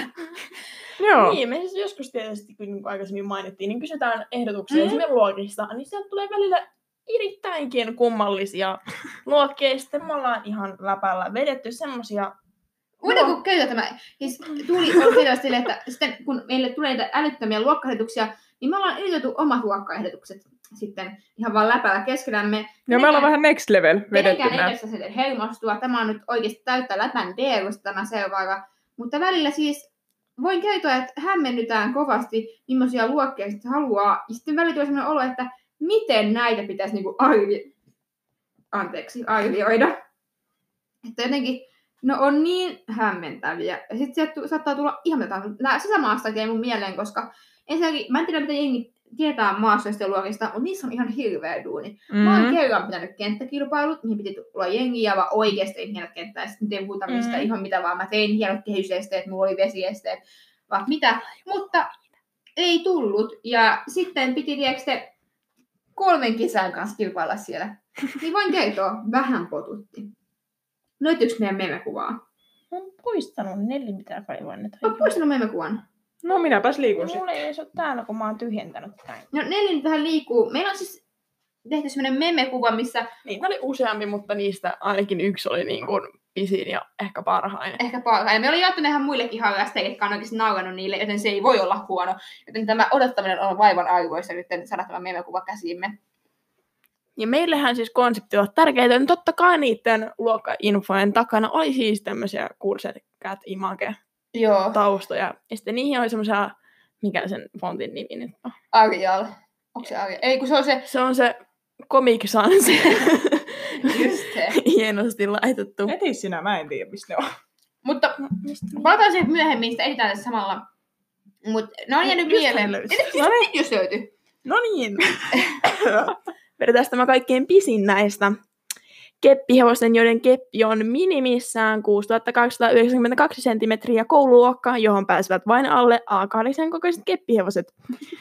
Joo. Niin, me siis joskus tietysti, kun niin kuin aikaisemmin mainittiin, niin kysytään ehdotuksia Mm. mm. esimerkiksi luokista, niin sieltä tulee välillä erittäinkin kummallisia luokkia, ja sitten me ollaan ihan läpällä vedetty semmosia... Voidaanko käydä tämä? Siis tuli on selvästi sille, että sitten kun meille tulee näitä älyttömiä luokkaehdotuksia, niin me ollaan yritetty omat luokkaehdotukset sitten ihan vaan läpällä keskenämme. Ja me ollaan vähän next level vedetty Kenenkään ei sitten hermostua. Tämä on nyt oikeasti täyttä läpän deerusta tämä seuraava. Mutta välillä siis voin kertoa, että hämmennytään kovasti, millaisia luokkia sitten haluaa. Ja sitten välillä tulee sellainen olo, että miten näitä pitäisi niinku arvi... Anteeksi, arvioida. Että jotenkin, no on niin hämmentäviä. Ja sitten sieltä saattaa tulla ihan tahansa. Nämä sisämaasta jäi mun mieleen, koska ensinnäkin, mä en tiedä mitä jengi tietää maastoista luokista, mutta niissä on ihan hirveä duuni. Mä oon Mm. kerran pitänyt kenttäkilpailut, mihin piti tulla jengiä, vaan oikeasti tein hienot kenttää. Sitten tein puhuta mistä Mm. ihan mitä vaan. Mä tein hienot kehysesteet, mulla oli vesiesteet, vaan mitä. Mutta ei tullut. Ja sitten piti, tiedätkö kolmen kisän kanssa kilpailla siellä. Niin voin kertoa, vähän potutti. Löytyykö meidän memekuvaa? Mä oon poistanut neljä, mitä kaivoin. Että Mä oon poistanut memekuvan. No minäpäs liikun sitten. Mulla ei se ole täällä, kun mä oon tyhjentänyt tämän. No neljä nyt vähän liikkuu. Meillä on siis tehty semmoinen memekuva, missä Niitä oli useampi, mutta niistä ainakin yksi oli niin kuin pisin ja ehkä parhain. ehkä parhain. Me oli jaettu ihan muillekin harrastajille, jotka on oikeasti naurannut niille, joten se ei voi olla huono. Joten tämä odottaminen on vaivan arvoista nyt saada tämä memekuva käsiimme. Ja meillähän siis konsepti on tärkeitä, niin totta kai niiden luokkainfojen takana oli siis tämmöisiä kursetkät image Joo, taustoja. Ja sitten niihin oli semmoisia, mikä sen fontin nimi nyt on? Arial. Onko se Arial? Ei, kun se on se, Se on se Comic Sans. just se. Hienosti laitettu. Eti sinä, mä en tiedä mistä ne on. Mutta No, mistä niin? palataan siihen myöhemmin, sitä editään tässä samalla. Mutta ne on jäänyt mieleen. hän löysi. No niin. Jos löytyy. No niin. Vedetään tämä kaikkein pisin näistä. Keppihevosten, joiden keppi on minimissään 6292 senttimetriä koululuokkaa, johon pääsevät vain alle A8 kokoiset keppihevoset.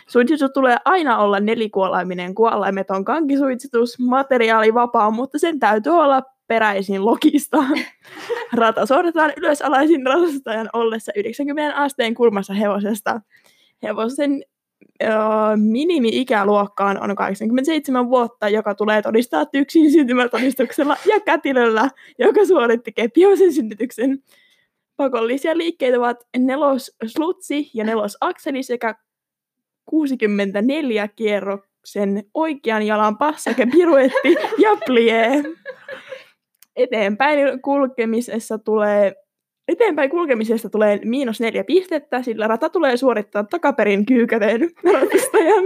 Suitsitut tulee aina olla nelikuolaiminen, kuolaimet on kankisuitsitus, materiaali vapaa, mutta sen täytyy olla peräisin lokista. Rata suoritetaan ylösalaisin ratastajan ollessa 90 asteen kulmassa hevosesta. Hevosen minimi-ikäluokkaan on 87 vuotta, joka tulee todistaa yksin syntymätodistuksella ja kätilöllä, joka suoritti kepiosen synnytyksen. Pakollisia liikkeitä ovat nelos slutsi ja nelos akseli sekä 64 kierroksen oikean jalan passake, piruetti ja plie. Eteenpäin kulkemisessa tulee Eteenpäin kulkemisesta tulee miinus neljä pistettä, sillä rata tulee suorittaa takaperin kyykäten. Ratastajan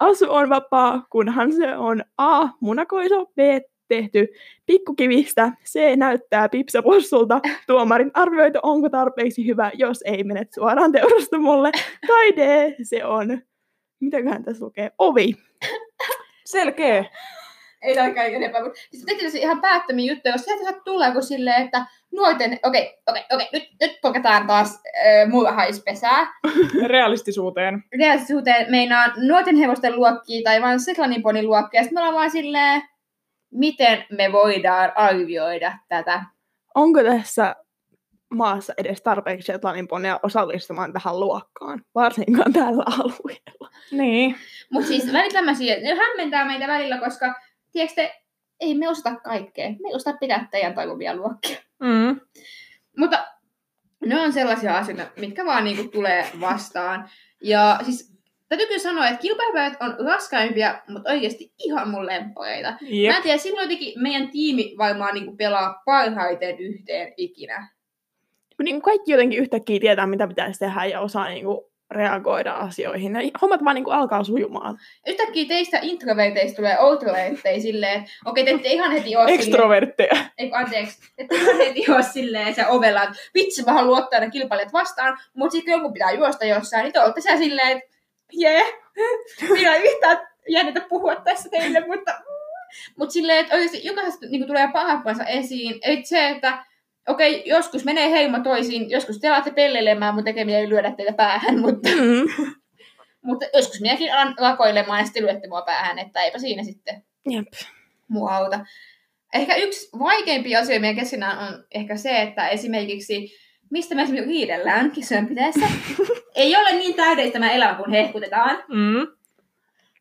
asu on vapaa, kunhan se on A. Munakoiso, B. Tehty pikkukivistä, C. Näyttää pipsapossulta, tuomarin arvioita onko tarpeeksi hyvä, jos ei mene suoraan teurastamolle, tai D. Se on, mitäköhän tässä lukee, ovi. Selkeä. Ei tarvitse enempää, mutta siis tehtiin se ihan päättömiä juttuja, jos sieltä tulee, kun silleen, että nuorten, okei, okei, okei, nyt, nyt koketaan taas äh, murhaispesää. Realistisuuteen. Realistisuuteen meinaa nuorten hevosten luokkia tai vaan Setlanin ponin luokkia. Sitten me ollaan vaan silleen, miten me voidaan arvioida tätä. Onko tässä maassa edes tarpeeksi Atlantin poneja osallistumaan tähän luokkaan, varsinkaan tällä alueella? Niin. Mutta siis välit tämmöisiä, ne hämmentää meitä välillä, koska tiedätkö te, ei me osata kaikkea. Me ei osata pitää teidän toivovia luokkia. Mm. Mutta ne on sellaisia asioita, mitkä vaan niinku tulee vastaan. Ja siis täytyy kyllä sanoa, että kilpailupäivät on raskaimpia, mutta oikeasti ihan mun lempareita. Jep. Mä en tiedä, silloin jotenkin meidän tiimi varmaan niinku pelaa parhaiten yhteen ikinä. kun niin kaikki jotenkin yhtäkkiä tietää, mitä pitäisi tehdä ja osaa niin kuin reagoida asioihin. Ja hommat vaan niin kuin alkaa sujumaan. Yhtäkkiä teistä introverteista tulee outrovertteja silleen, okei, te ette ihan heti ole silleen, Extrovertteja. ei, kun anteeksi, että ihan heti ole silleen se ovella, että vitsi, mä haluan ottaa ne kilpailijat vastaan, mutta sitten jonkun pitää juosta jossain, niin te olette siellä silleen, että jee, minä ei yhtään jännitä puhua tässä teille, mutta mutta silleen, että oikeasti jokaisesta niin tulee pahampansa esiin. Eli se, että okei, joskus menee heimo toisiin, joskus te alatte pelleilemään, mun tekemiä ei lyödä teitä päähän, mutta, Mm. mutta joskus minäkin alan lakoilemaan ja sitten lyötte mua päähän, että eipä siinä sitten Jep. mua auta. Ehkä yksi vaikeimpia asioita meidän keskenään on ehkä se, että esimerkiksi mistä me esimerkiksi riidellään kisojen pitäessä. ei ole niin täydellistä tämä elämä, kun hehkutetaan. Mm.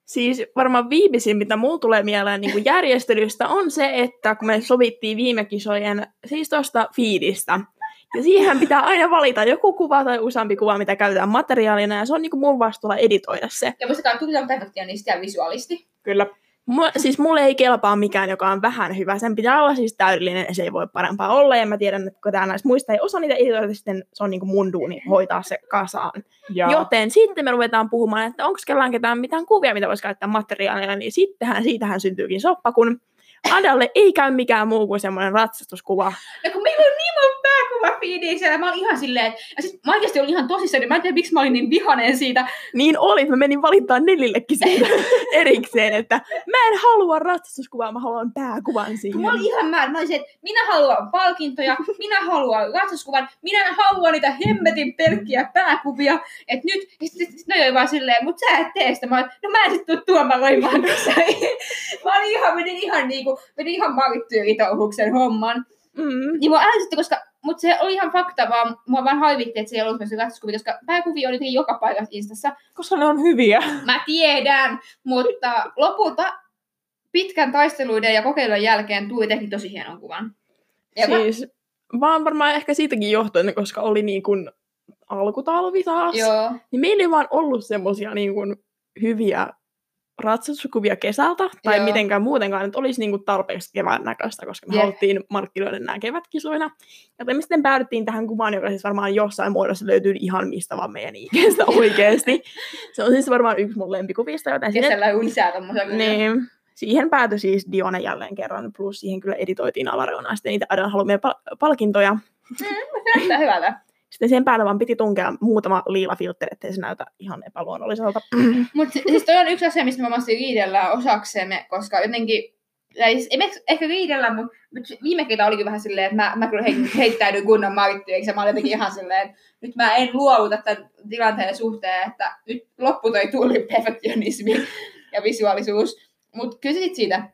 Siis varmaan viimeisin, mitä mulla tulee mieleen niin kuin järjestelystä, on se, että kun me sovittiin viime kisojen, siis tuosta fiidistä, ja siihen pitää aina valita joku kuva tai useampi kuva, mitä käytetään materiaalina, ja se on niin kuin mun vastuulla editoida se. Ja muistakaa, tulitaan perfektionisti ja visuaalisti. Kyllä. Mulla, siis mulle ei kelpaa mikään, joka on vähän hyvä. Sen pitää olla siis täydellinen ja se ei voi parempaa olla. Ja mä tiedän, että kun tää näistä muista ei osaa niitä editoida, niin sitten se on niin kuin mun duuni hoitaa se kasaan. Ja Joten sitten me ruvetaan puhumaan, että onko kellään ketään mitään kuvia, mitä voisi käyttää materiaalina, niin sittenhän siitähän syntyykin soppa, kun Adalle ei käy mikään muu kuin semmoinen ratsastuskuva. Ja kun meillä on niin monta pääkuva fiidiä siellä, mä olin ihan silleen, ja sit mä oikeasti olin ihan tosissaan, niin mä en tiedä, miksi mä olin niin vihanen siitä. Niin oli, että mä menin valittaa Nellillekin siitä erikseen, että mä en halua ratsastuskuvaa, mä haluan pääkuvan siihen. Mä olin ihan määrä, mä olin se, että minä haluan palkintoja, minä haluan ratsaskuvan, minä en halua niitä hemmetin pelkkiä pääkuvia. Et nyt, ja sitten sit, ne oli vaan silleen, mut sä et tee sitä. Mä olin, no mä en sit tuu tuomaroimaan tässä. mä olin ihan, menin ihan niinku, menin ihan marittyöritouhuksen homman. Mm. Niin mua ärsytti, koska, mutta se oli ihan fakta, vaan mua vaan haivitti, että se ei ollut semmoisia katsoskuvia, koska pääkuvia oli jotenkin joka paikassa Instassa. koska ne on hyviä. Mä tiedän, mutta lopulta pitkän taisteluiden ja kokeilujen jälkeen tuli tehnyt tosi hienon kuvan. Ja mä- Siis vaan varmaan ehkä siitäkin johtuen, koska oli niin kuin alkutalvi taas. Joo, Niin meillä ei vaan ollut semmosia niin kuin hyviä ratsastuskuvia kesältä, tai Joo. mitenkään muutenkaan, että olisi niin kuin tarpeeksi kevään näköistä, koska me Jep. haluttiin markkinoida nämä kevätkisoina. Ja me sitten päädyttiin tähän kuvaan, joka siis varmaan jossain muodossa löytyy ihan mistä vaan meidän ikästä oikeasti. Se on siis varmaan yksi mun lempikuvista, joten sinne, kesällä on lisää kuvia. niin, siihen päätyi siis Dione jälleen kerran, plus siihen kyllä editoitiin alareunaa sitten niitä Adan haluamia pal- palkintoja. Se näyttää hyvältä. Sitten sen päälle vaan piti tunkea muutama liila filtteri, ettei se näytä ihan epäluonnolliselta. Mutta siis toi on yksi asia, mistä me vasta riidellään osaksemme, koska jotenkin, tai siis, ei ehkä riidellä, mutta mut viime kerta olikin vähän silleen, että mä, mä kyllä heit- heittäydyin kunnon marittyöksi, ja mä olin jotenkin ihan silleen, että nyt mä en luovuta tämän tilanteen suhteen, että nyt loppu toi tuli perfektionismi ja visuaalisuus. Mutta sit siitä.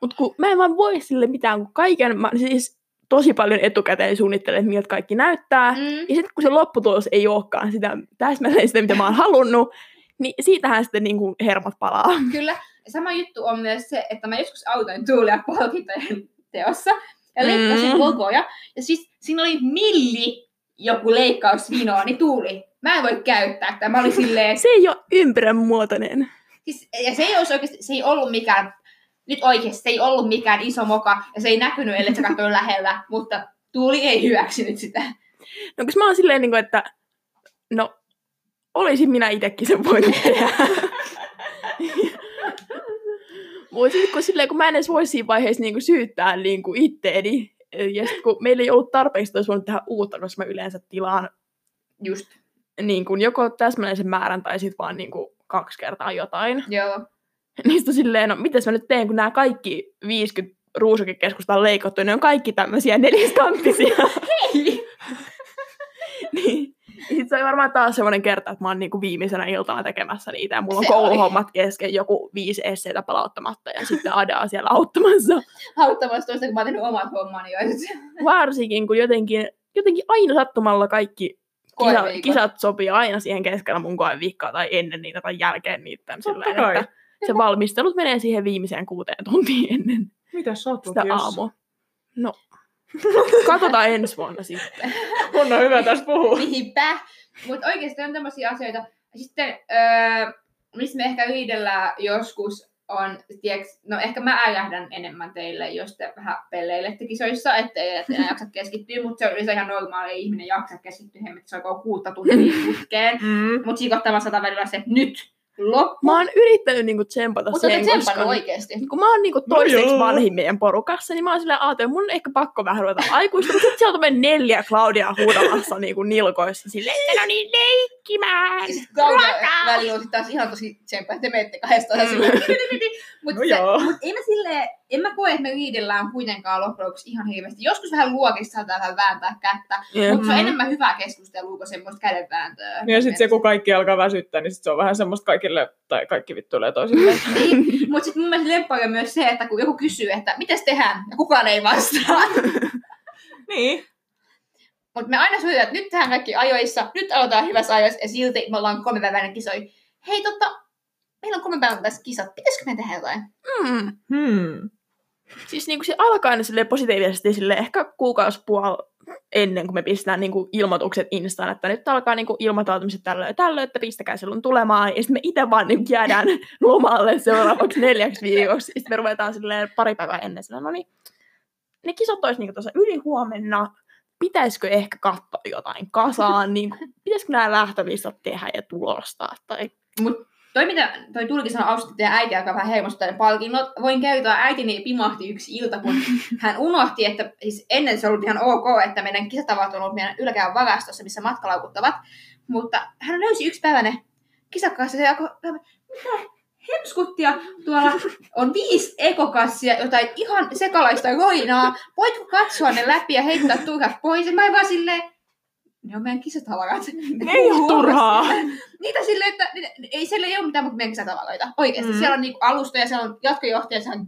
Mutta kun mä en vaan voi sille mitään, kun kaiken, mä siis tosi paljon etukäteen suunnittelen, että miltä kaikki näyttää. Mm. Ja sitten kun se lopputulos ei olekaan sitä täsmälleen sitä, mitä mä oon halunnut, niin siitähän sitten niin kuin hermot palaa. Kyllä. Sama juttu on myös se, että mä joskus autoin Tuulia palkintojen teossa ja leikkasin Mm. logoja. Ja siis siinä oli milli joku leikkausvinoa, niin Tuuli, mä en voi käyttää tätä. Mä olin silleen, Se ei ole ympyrän muotoinen. siis, ja se ei, olisi oikeasti, se ei ollut mikään, nyt oikeasti, se ei ollut mikään iso moka, ja se ei näkynyt, ellei sä katsoin lähellä, mutta Tuuli ei hyväksynyt sitä. No koska mä oon silleen, niin kuin, että no, olisin minä itsekin sen voinut tehdä. Sitten kun, silleen, kun mä en edes voi siinä vaiheessa niin kuin syyttää niin kuin itteeni, ja sit kun meillä ei ollut tarpeeksi, että olisi voinut tehdä uutta, koska mä yleensä tilaan Just, niin kuin joko täsmällisen määrän tai sitten vaan niin kuin kaksi kertaa jotain. joo. Niin sitten silleen, no mitäs mä nyt teen, kun nämä kaikki 50 ruusukekeskusta on leikattu, ne on kaikki tämmöisiä neliskanttisia. Hei! niin. Sitten se oli varmaan taas semmoinen kerta, että mä oon niinku viimeisenä iltana tekemässä niitä, ja mulla on Se oli. kouluhommat kesken, joku viisi esseitä palauttamatta, ja sitten Ada on siellä auttamassa. Auttamassa toista, kun mä oon tehnyt omat hommani jo. Varsinkin, kun jotenkin, jotenkin aina sattumalla kaikki kisa, kisat sopii aina siihen keskellä mun koeviikkoa tai ennen niitä tai jälkeen niitä. Silleen, että se valmistelut menee siihen viimeiseen kuuteen tuntiin ennen Mitä sä oot sitä aamua. No, katsotaan ensi vuonna sitten. On hyvä tässä puhua. Niinpä. Mutta oikeasti on tämmöisiä asioita. Sitten, öö, mistä me ehkä riidellään joskus, on, tiiäks, no ehkä mä äjähdän enemmän teille, jos te vähän pelleilette kisoissa, ettei et enää jaksa keskittyä, mutta se on yleensä ihan normaali ihminen jaksa keskittyä, että se on kuutta tuntia putkeen. Mm. Mutta sikottamassa sata välillä se, että nyt loppu. Mä oon yrittänyt niinku tsempata Mutta sen, koska oikeesti. kun mä oon niinku toiseksi joo. vanhin meidän porukassa, niin mä oon silleen ajatellut, mun on ehkä pakko vähän ruveta aikuista, mutta sitten sieltä on neljä Claudia huudamassa niinku nilkoissa silleen, että no niin leikkimään. Ja sitten Claudia välillä on sit taas ihan tosi tsempaa, että te menette kahdestaan Mm. silleen. Mutta No joo. mut ei mä silleen, en mä koe, että me liidellään kuitenkaan loppujen lopuksi ihan hirveästi. Joskus vähän luokista saattaa vähän vääntää kättä, Jep. mutta se on enemmän hyvää keskustelua kuin semmoista kädenvääntöä. Ja sitten se, kun kaikki alkaa väsyttää, niin sit se on vähän semmoista kaikille, tai kaikki vittuilee toisilleen. Niin, mutta sitten mun mielestä lemppari on myös se, että kun joku kysyy, että mitäs tehdään, ja kukaan ei vastaa. niin. Mutta me aina soitetaan, että nyt tehdään kaikki ajoissa, nyt aloitetaan hyvässä ajoissa, ja silti me ollaan kolmepäiväinen kisoi. Hei, totta, meillä on kolme päivää tässä kisat, pitäisikö me tehdä jotain? Mm. Hmm. Siis niinku se alkaa aina silleen positiivisesti sille ehkä kuukausipuol ennen kuin me pistetään niinku ilmoitukset Instaan, että nyt alkaa niinku ilmoittautumiset tällöin ja tällöin, että pistäkää silloin tulemaan. Ja sitten me itse vaan niinku jäädään lomalle seuraavaksi neljäksi viikoksi. Sitten me ruvetaan silleen pari päivää ennen silleen, no niin, ne kisat olisi niinku tuossa yli huomenna. Pitäisikö ehkä katsoa jotain kasaan? Niinku, pitäisikö nämä lähtölistat tehdä ja tulostaa? Tai... Toi mitä toi Tulki sanoi Austin ja äiti alkaa vähän heimostaa ne palkinnot. Voin kertoa, äitini pimahti yksi ilta, kun hän unohti, että siis ennen se ollut ihan ok, että meidän kisatavat on ollut meidän yläkäyn varastossa, missä matkalaukut ovat. Mutta hän löysi yksi päivä ne kisakassia ja alkoi, mitä hemskuttia, tuolla on viisi ekokassia, jotain ihan sekalaista roinaa. Voitko katsoa ne läpi ja heittää turhat pois? Ja mä vaan silleen, ne on meidän kisatavarat. Ne ei ole turhaa. Niitä silleen, että ei siellä ei ole mitään muuta meidän kisatavaroita. Oikeasti. Mm. Siellä on niinku alustoja, siellä on jatkojohtaja, siellä on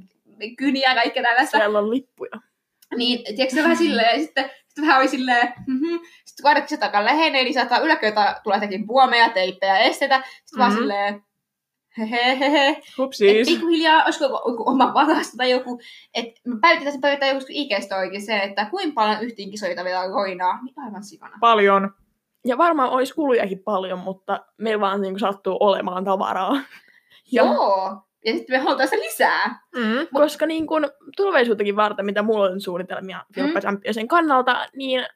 kyniä ja kaikkea tällaista. Siellä on lippuja. Niin, tiedätkö se vähän silleen, ja sitten, sitten vähän oli silleen, mm-hmm. sitten kun aina kisatakaan lähenee, niin saattaa yläköytä tulla jotakin puomeja, teippejä, esteitä. Sitten vaan Mhm. silleen, Hupsiis. pikkuhiljaa, olisiko oma varasto tai joku, että me päivitetään, päivitetään joku IG-storikin se, että kuinka paljon yhteen kisoita vielä roinaa, niin aivan sikana. Paljon. Ja varmaan olisi kulujakin paljon, mutta meillä vaan niin sattuu olemaan tavaraa. Ja Joo. Ja sitten me halutaan sitä lisää. Mm. koska niin kun, tulevaisuuttakin varten, mitä mulla on suunnitelmia Filppa Championsin kannalta, niin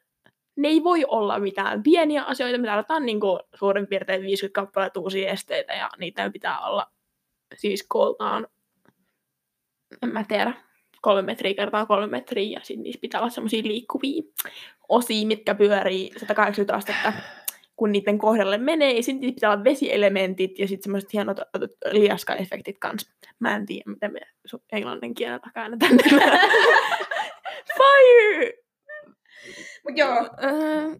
ne ei voi olla mitään pieniä asioita. Me tarvitaan niin kuin, suurin piirtein 50 kappaletta uusia esteitä ja niitä pitää olla siis kooltaan, en mä tiedä, kolme metriä kertaa kolme metriä ja sitten niissä pitää olla semmoisia liikkuvia osia, mitkä pyörii 180 astetta kun niiden kohdalle menee, ja sitten pitää olla vesielementit ja sitten semmoiset hienot liaska-efektit kanssa. Mä en tiedä, miten me englannin kielellä käännetään. Fire! Mut joo. Öö,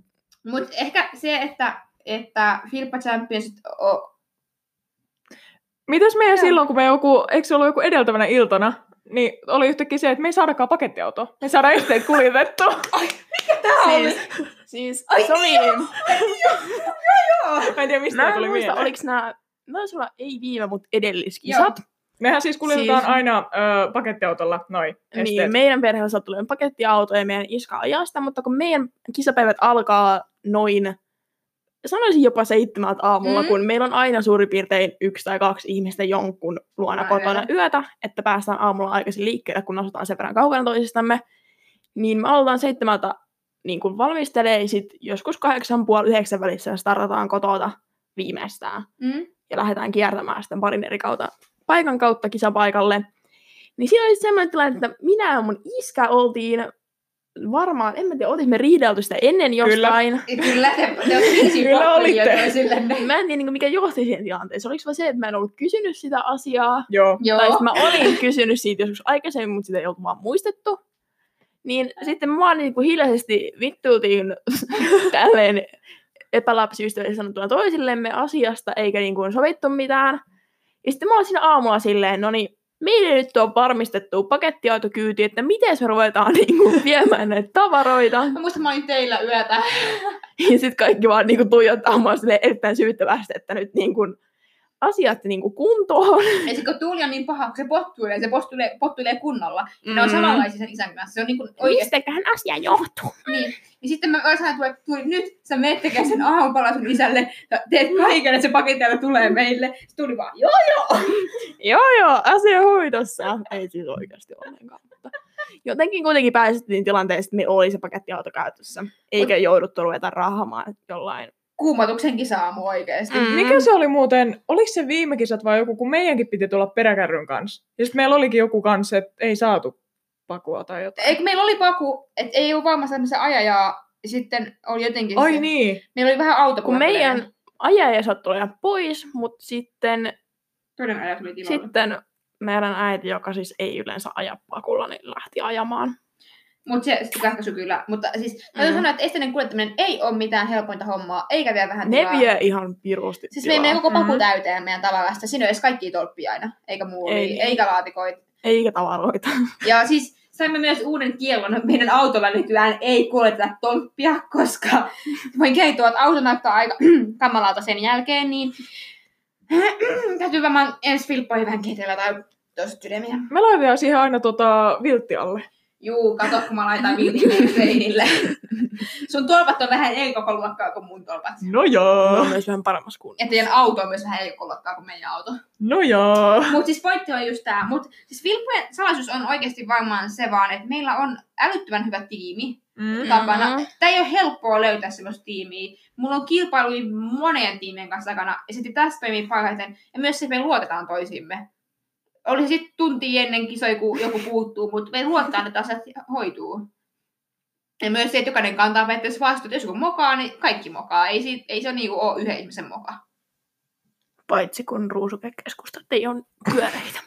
Mutta ehkä se, että, että Filppa Champions on... Mitäs meidän Joo. silloin, kun me joku, eikö se ollut joku edeltävänä iltana, niin oli yhtäkkiä se, että me ei saadakaan pakettiautoa. Me ei saada esteet kuljetettua. Tää siis, siis Ai se oli... joo! Mä en tiedä, mistä Mä en tuli muista, mieleen. oliko nämä... Taisi olla ei viime, mutta edelliskisat. Mehän siis kuljetetaan Siis- aina ö, pakettiautolla noin esteet. Niin, meidän perheellä sattuu olemaan pakettiauto ja meidän iska ajaa sitä, mutta kun meidän kisapäivät alkaa noin, sanoisin jopa seitsemältä aamulla, Mm. kun meillä on aina suurin piirtein yksi tai kaksi ihmistä jonkun luona Aivan. kotona yötä, että päästään aamulla aikaisin liikkeelle, kun asutaan sen verran kaukana toisistamme, niin me aloitetaan seitsemältä niin kuin valmistelee, sit joskus kahdeksan puoli yhdeksän välissä startataan kotota viimeistään Mm. ja lähdetään kiertämään sitten parin eri kautta, paikan kautta kisapaikalle. Niin siinä oli semmoinen tilanne, että minä ja mun iskä oltiin varmaan, en mä tiedä, oltiin me riidelty sitä ennen jostain. Kyllä, te, te viisi Kyllä olitte. toisillenne. Mä en tiedä, niin mikä johti siihen tilanteeseen. Oliko se vaan se, että mä en ollut kysynyt sitä asiaa? Joo. Joo. Tai mä olin kysynyt siitä joskus aikaisemmin, mutta sitä ei ollut vaan muistettu. Niin sitten vaan niin kuin hiljaisesti vittuutiin tälleen epäläpsiystävällisesti sanottuna toisillemme asiasta, eikä niin kuin sovittu mitään. Ja sitten mä olin siinä aamulla silleen, no niin, meille nyt on varmistettu pakettiautokyyti, että miten me ruvetaan niin kuin viemään näitä tavaroita. Mä muistan, mä olin teillä yötä. Ja sitten kaikki vaan niin kuin tuijottaa mua silleen erittäin syyttävästi, että nyt niin kuin asiat niinku kuntoon. Ja sitten kun tuuli on niin paha, kun se pottuilee, se pottuilee, pottuilee kunnolla, mm. ne on Mm. samanlaisia sen isän kanssa. Se on niin kuin oikeasti. Mistäköhän asia johtuu? Niin. niin sitten mä olisin että tuli, nyt sä meet tekemään sen aamupala sun isälle, ja teet kaiken, että se paketilla tulee meille. Sitten tuli vaan, joo joo. Joo, joo, asia hoidossa. Ei siis oikeasti ollenkaan. Mutta jotenkin kuitenkin päästettiin tilanteeseen, että me oli se pakettiauto käytössä. Eikä jouduttu ruveta rahamaan jollain. Kuumotuksen kisaamu oikeesti. Mm. Mikä se oli muuten, oliko se viime kisat vai joku, kun meidänkin piti tulla peräkärryn kanssa. Ja sitten meillä olikin joku kanssa, että ei saatu pakua tai jotain. Eikö meillä oli paku, että ei ole varmasti tämmöisen ajajaa, ja sitten oli jotenkin Ai se, niin. meillä oli vähän auto. Kun meidän ajaja sattui olla pois, mutta sitten, Toinen aja tuli tilalle. sitten meidän äiti, joka siis ei yleensä aja pakulla, niin lähti ajamaan. Mutta se sitten kyllä. Mutta siis Mm. sanoa, että esteinen kuljettaminen ei ole mitään helpointa hommaa, eikä vielä vähän Ne tilaa. vie ihan pirusti Siis tilaa. me menee koko paku Mm. täyteen meidän tavarasta. Siinä on edes kaikki tolppia aina, eikä muuria, Ei ei, niin. eikä laatikoita. Eikä tavaroita. Ja siis saimme myös uuden kiellon meidän autolla nykyään ei kuljeteta tolppia, koska voin kertoa, että auto näyttää aika kamalalta sen jälkeen, niin täytyy varmaan ensi filppoihin vähän kehitellä tai tosta sydämiä. Me laitetaan siihen aina tota viltti alle. Juu, kato kun mä laitan seinille. Sun tolpat on vähän eri koko luokkaa kuin mun tolpat. No Ne joo. on myös vähän paremmassa kunnossa. Ja teidän auto on myös vähän eri koko luokkaa kuin meidän auto. No joo. Mutta siis pointti on just tää. Mut siis Vilppujen salaisuus on oikeasti varmaan se vaan, että meillä on älyttömän hyvä tiimi Mm. takana. Mhm. Tämä ei ole helppoa löytää semmoista tiimiä. Mulla on kilpailuja monien tiimien kanssa takana, ja sitten tässä toimii parhaiten. Ja myös se, että me luotetaan toisimme. Oli se sitten tunti ennen kisoja, kun joku puuttuu, mutta me luotetaan, että asiat hoituu. Ja myös se, että jokainen kantaa periaatteessa vastuuta. Jos joku mokaa, niin kaikki mokaa. Ei, siitä, ei se niinku ole yhden ihmisen moka. Paitsi kun ruusukekeskustat ei ole pyöreitä.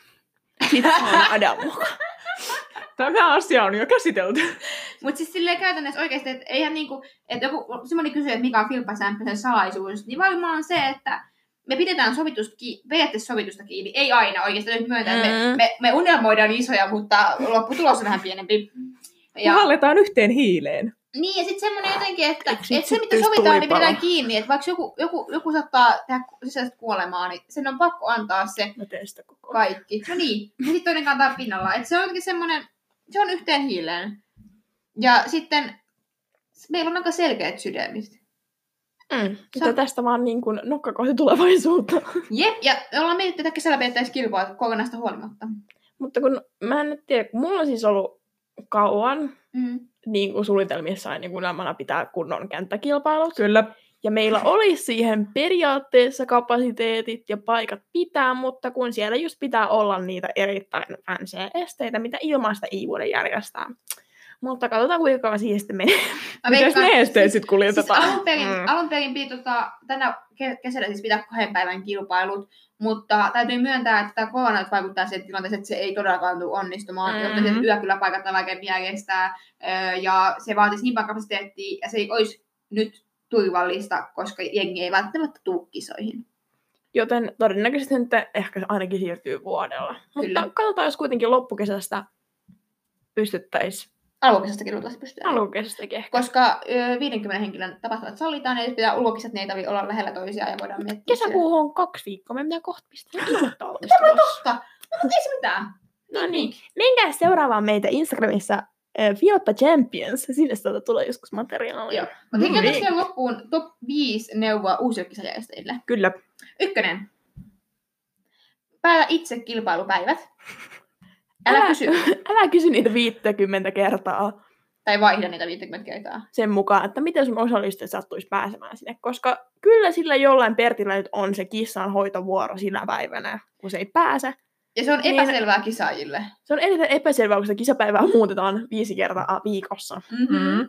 Se on Adamuka. Tämä asia on jo käsitelty. Mutta siis silleen käytännössä oikeasti, että eihän niinku, että joku, semmoinen kysyy, että mikä on Filppa Sämpösen salaisuus, niin varmaan se, että me pidetään sovitusta kiinni, periaatteessa sovitusta kiinni, ei aina oikeasti, nyt myöntää, että me, Mm. me, me unelmoidaan isoja, mutta lopputulos on vähän pienempi. Ja Ja, hallitaan yhteen hiileen. niin, ja sitten semmoinen jotenkin, että, että se, mitä sovitaan, niin pidetään kiinni, että vaikka joku, joku, joku saattaa tehdä sisäistä kuolemaa, niin sen on pakko antaa se koko kaikki. No niin, ja sitten toinen kantaa pinnalla. Et se on jotenkin semmoinen, se on yhteen hiileen. Ja sitten meillä on aika selkeät sydämit. Mm. On- tästä vaan niin kuin nokka kohti tulevaisuutta. Jep, ja me ollaan mietitty, että kesällä pidettäisiin kilpaa kokonaista huolimatta. Mutta kun mä en nyt tiedä, kun mulla on siis ollut kauan Mm. niin kuin suunnitelmissa niin kuin unelmana pitää kunnon kenttäkilpailut. Kyllä. Ja meillä oli siihen periaatteessa kapasiteetit ja paikat pitää, mutta kun siellä just pitää olla niitä erittäin fanseja esteitä, mitä ilmaista ei voida järjestää. Mutta katsotaan kuinka siihen sitten menee. Mitäs ne esteet sitten Siis kuljetetaan? alun perin, Mm. mm. alun perin piti tota, tänä ke- kesällä siis pitää kahden päivän kilpailut, mutta täytyy myöntää, että tämä korona vaikuttaa siihen tilanteeseen, että se ei todellakaan tule onnistumaan, Mm. mm. jotta se yökyläpaikat on vaikeampi järjestää, ja se vaatisi niin paljon kapasiteettia, ja se ei olisi nyt turvallista, koska jengi ei välttämättä tule kisoihin. Joten todennäköisesti nyt ehkä ainakin siirtyy vuodella. Kyllä. Mutta katsotaan, jos kuitenkin loppukesästä pystyttäisiin. Alkukesästäkin luultavasti pystyy. Alkukesästäkin ehkä. Koska ö, 50 henkilön tapahtumat sallitaan, ja jos pitää ulkokisat, ne ei tarvitse olla lähellä toisiaan, ja voidaan miettiä Kesäkuuhun on kaksi viikkoa, me pitää kohta pistää ilmoittautumista. sitä. Totta! No, mutta ei se mitään. No niin. Menkää seuraamaan meitä Instagramissa Fioppa Champions. Sinne sieltä tulee joskus materiaalia. Joo. Mutta Mm, niin. vielä loppuun top 5 neuvoa uusille kisajärjestäjille. Kyllä. Ykkönen. Päätä itse kilpailupäivät. Älä Älä- kysy. Älä kysy niitä 50 kertaa Tai vaihda niitä 50 kertaa. sen mukaan, että miten sun osallistujat sattuisi pääsemään sinne. Koska kyllä sillä jollain Pertillä nyt on se kissan hoitovuoro sinä päivänä, kun se ei pääse. Ja se on Niin. epäselvää kisaajille. Se on eniten epäselvää, kun sitä kisapäivää muutetaan viisi kertaa viikossa. Mm-hmm. Mm.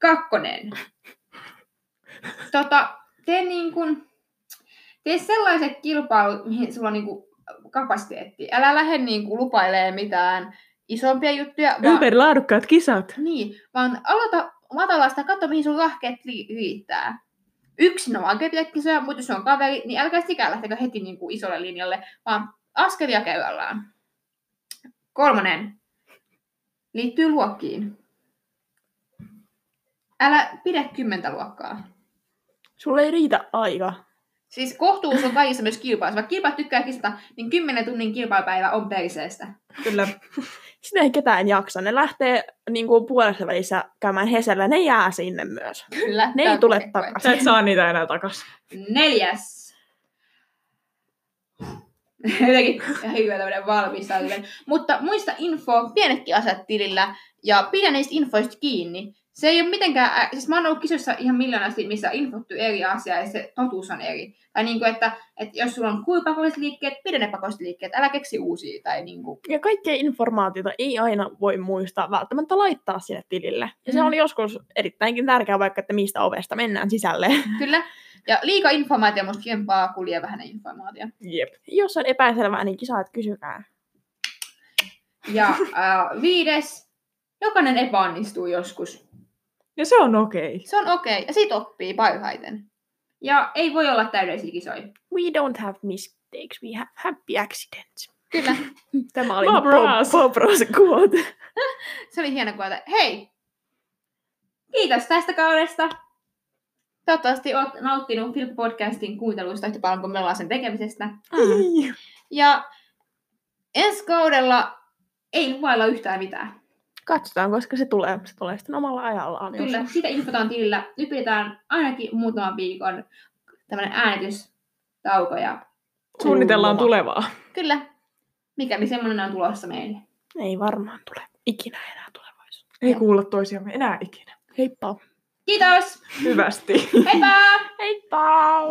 Kakkonen. Tota, tee niin kuin, tee sellaiset kilpailut, mihin sulla on niin kuin kapasiteetti. Älä lähde niin kuin lupailemaan mitään isompia juttuja, vaan, Ympärilaadukkaat kisat. niin, vaan aloita matalasta, katso mihin sun rahkeet li- riittää. Yksin on vaikea pitää kisoja, mutta jos se on kaveri, niin älkää sikään lähtekö heti niin kuin isolle linjalle, vaan askelia käydään. Kolmonen. Liittyy luokkiin. Älä pidä kymmentä luokkaa. Sulle ei riitä aika. Siis kohtuus on kaikissa myös kilpailussa. Vaikka kilpailut tykkää kisata, niin 10 tunnin kilpailupäivä on perseestä. Kyllä. Sitä ei ketään jaksa. Ne lähtee niin kuin puolessa välissä käymään Hesellä. Ne jää sinne myös. Kyllä. Ne ei tule koe. Sä takaisin. et saa niitä enää takaisin. Neljäs. Jotenkin ihan hyvä tämmöinen valmistautuminen. Mutta muista info, pienetkin asiat tilillä ja pidä niistä infoista kiinni. Se ei ole mitenkään, siis mä oon ollut kisoissa ihan miljoonasti, missä on infottu eri asiaa ja se totuus on eri. Tai niin kuin, että, että jos sulla on kuipakolliset liikkeet, pidä ne pakolliset liikkeet, älä keksi uusia. Tai niin kuin. Ja kaikkea informaatiota ei aina voi muistaa välttämättä laittaa sinne tilille. Ja se Mm. on joskus erittäinkin tärkeää vaikka, että mistä ovesta mennään sisälle. Kyllä. Ja liika informaatio musta kivempaa kuin liian vähäinen informaatio. Jep. Jos on epäselvää, niin kisaat kysykää. Ja äh, viides, jokainen epäonnistuu joskus. Ja se on okei. Se on okei, ja siitä oppii parhaiten. Ja ei voi olla täydellisiä kisoja. We don't have mistakes, we have happy accidents. Kyllä, Tämä oli Bob Ross. Bob, Ross quote. se oli hieno kuulla. Hei! Kiitos tästä kaudesta. Toivottavasti olet nauttinut Film Podcastin kuunteluista yhtä paljon kuin me ollaan sen tekemisestä. Mm. Ja ensi kaudella ei luvailla yhtään mitään. Katsotaan, koska se tulee. Se tulee sitten omalla ajallaan. jos- Kyllä, siitä infotaan tilillä. Nyt pidetään ainakin muutaman viikon tämmöinen äänitystauko. Ja Suunnitellaan Loma. tulevaa. kyllä, mikäli semmoinen on tulossa meille. Ei varmaan tule ikinä enää tulevaisuudessa. Ei kuulla toisiamme enää ikinä. Heippa! Kiitos! Hyvästi. Heippa! Heippa!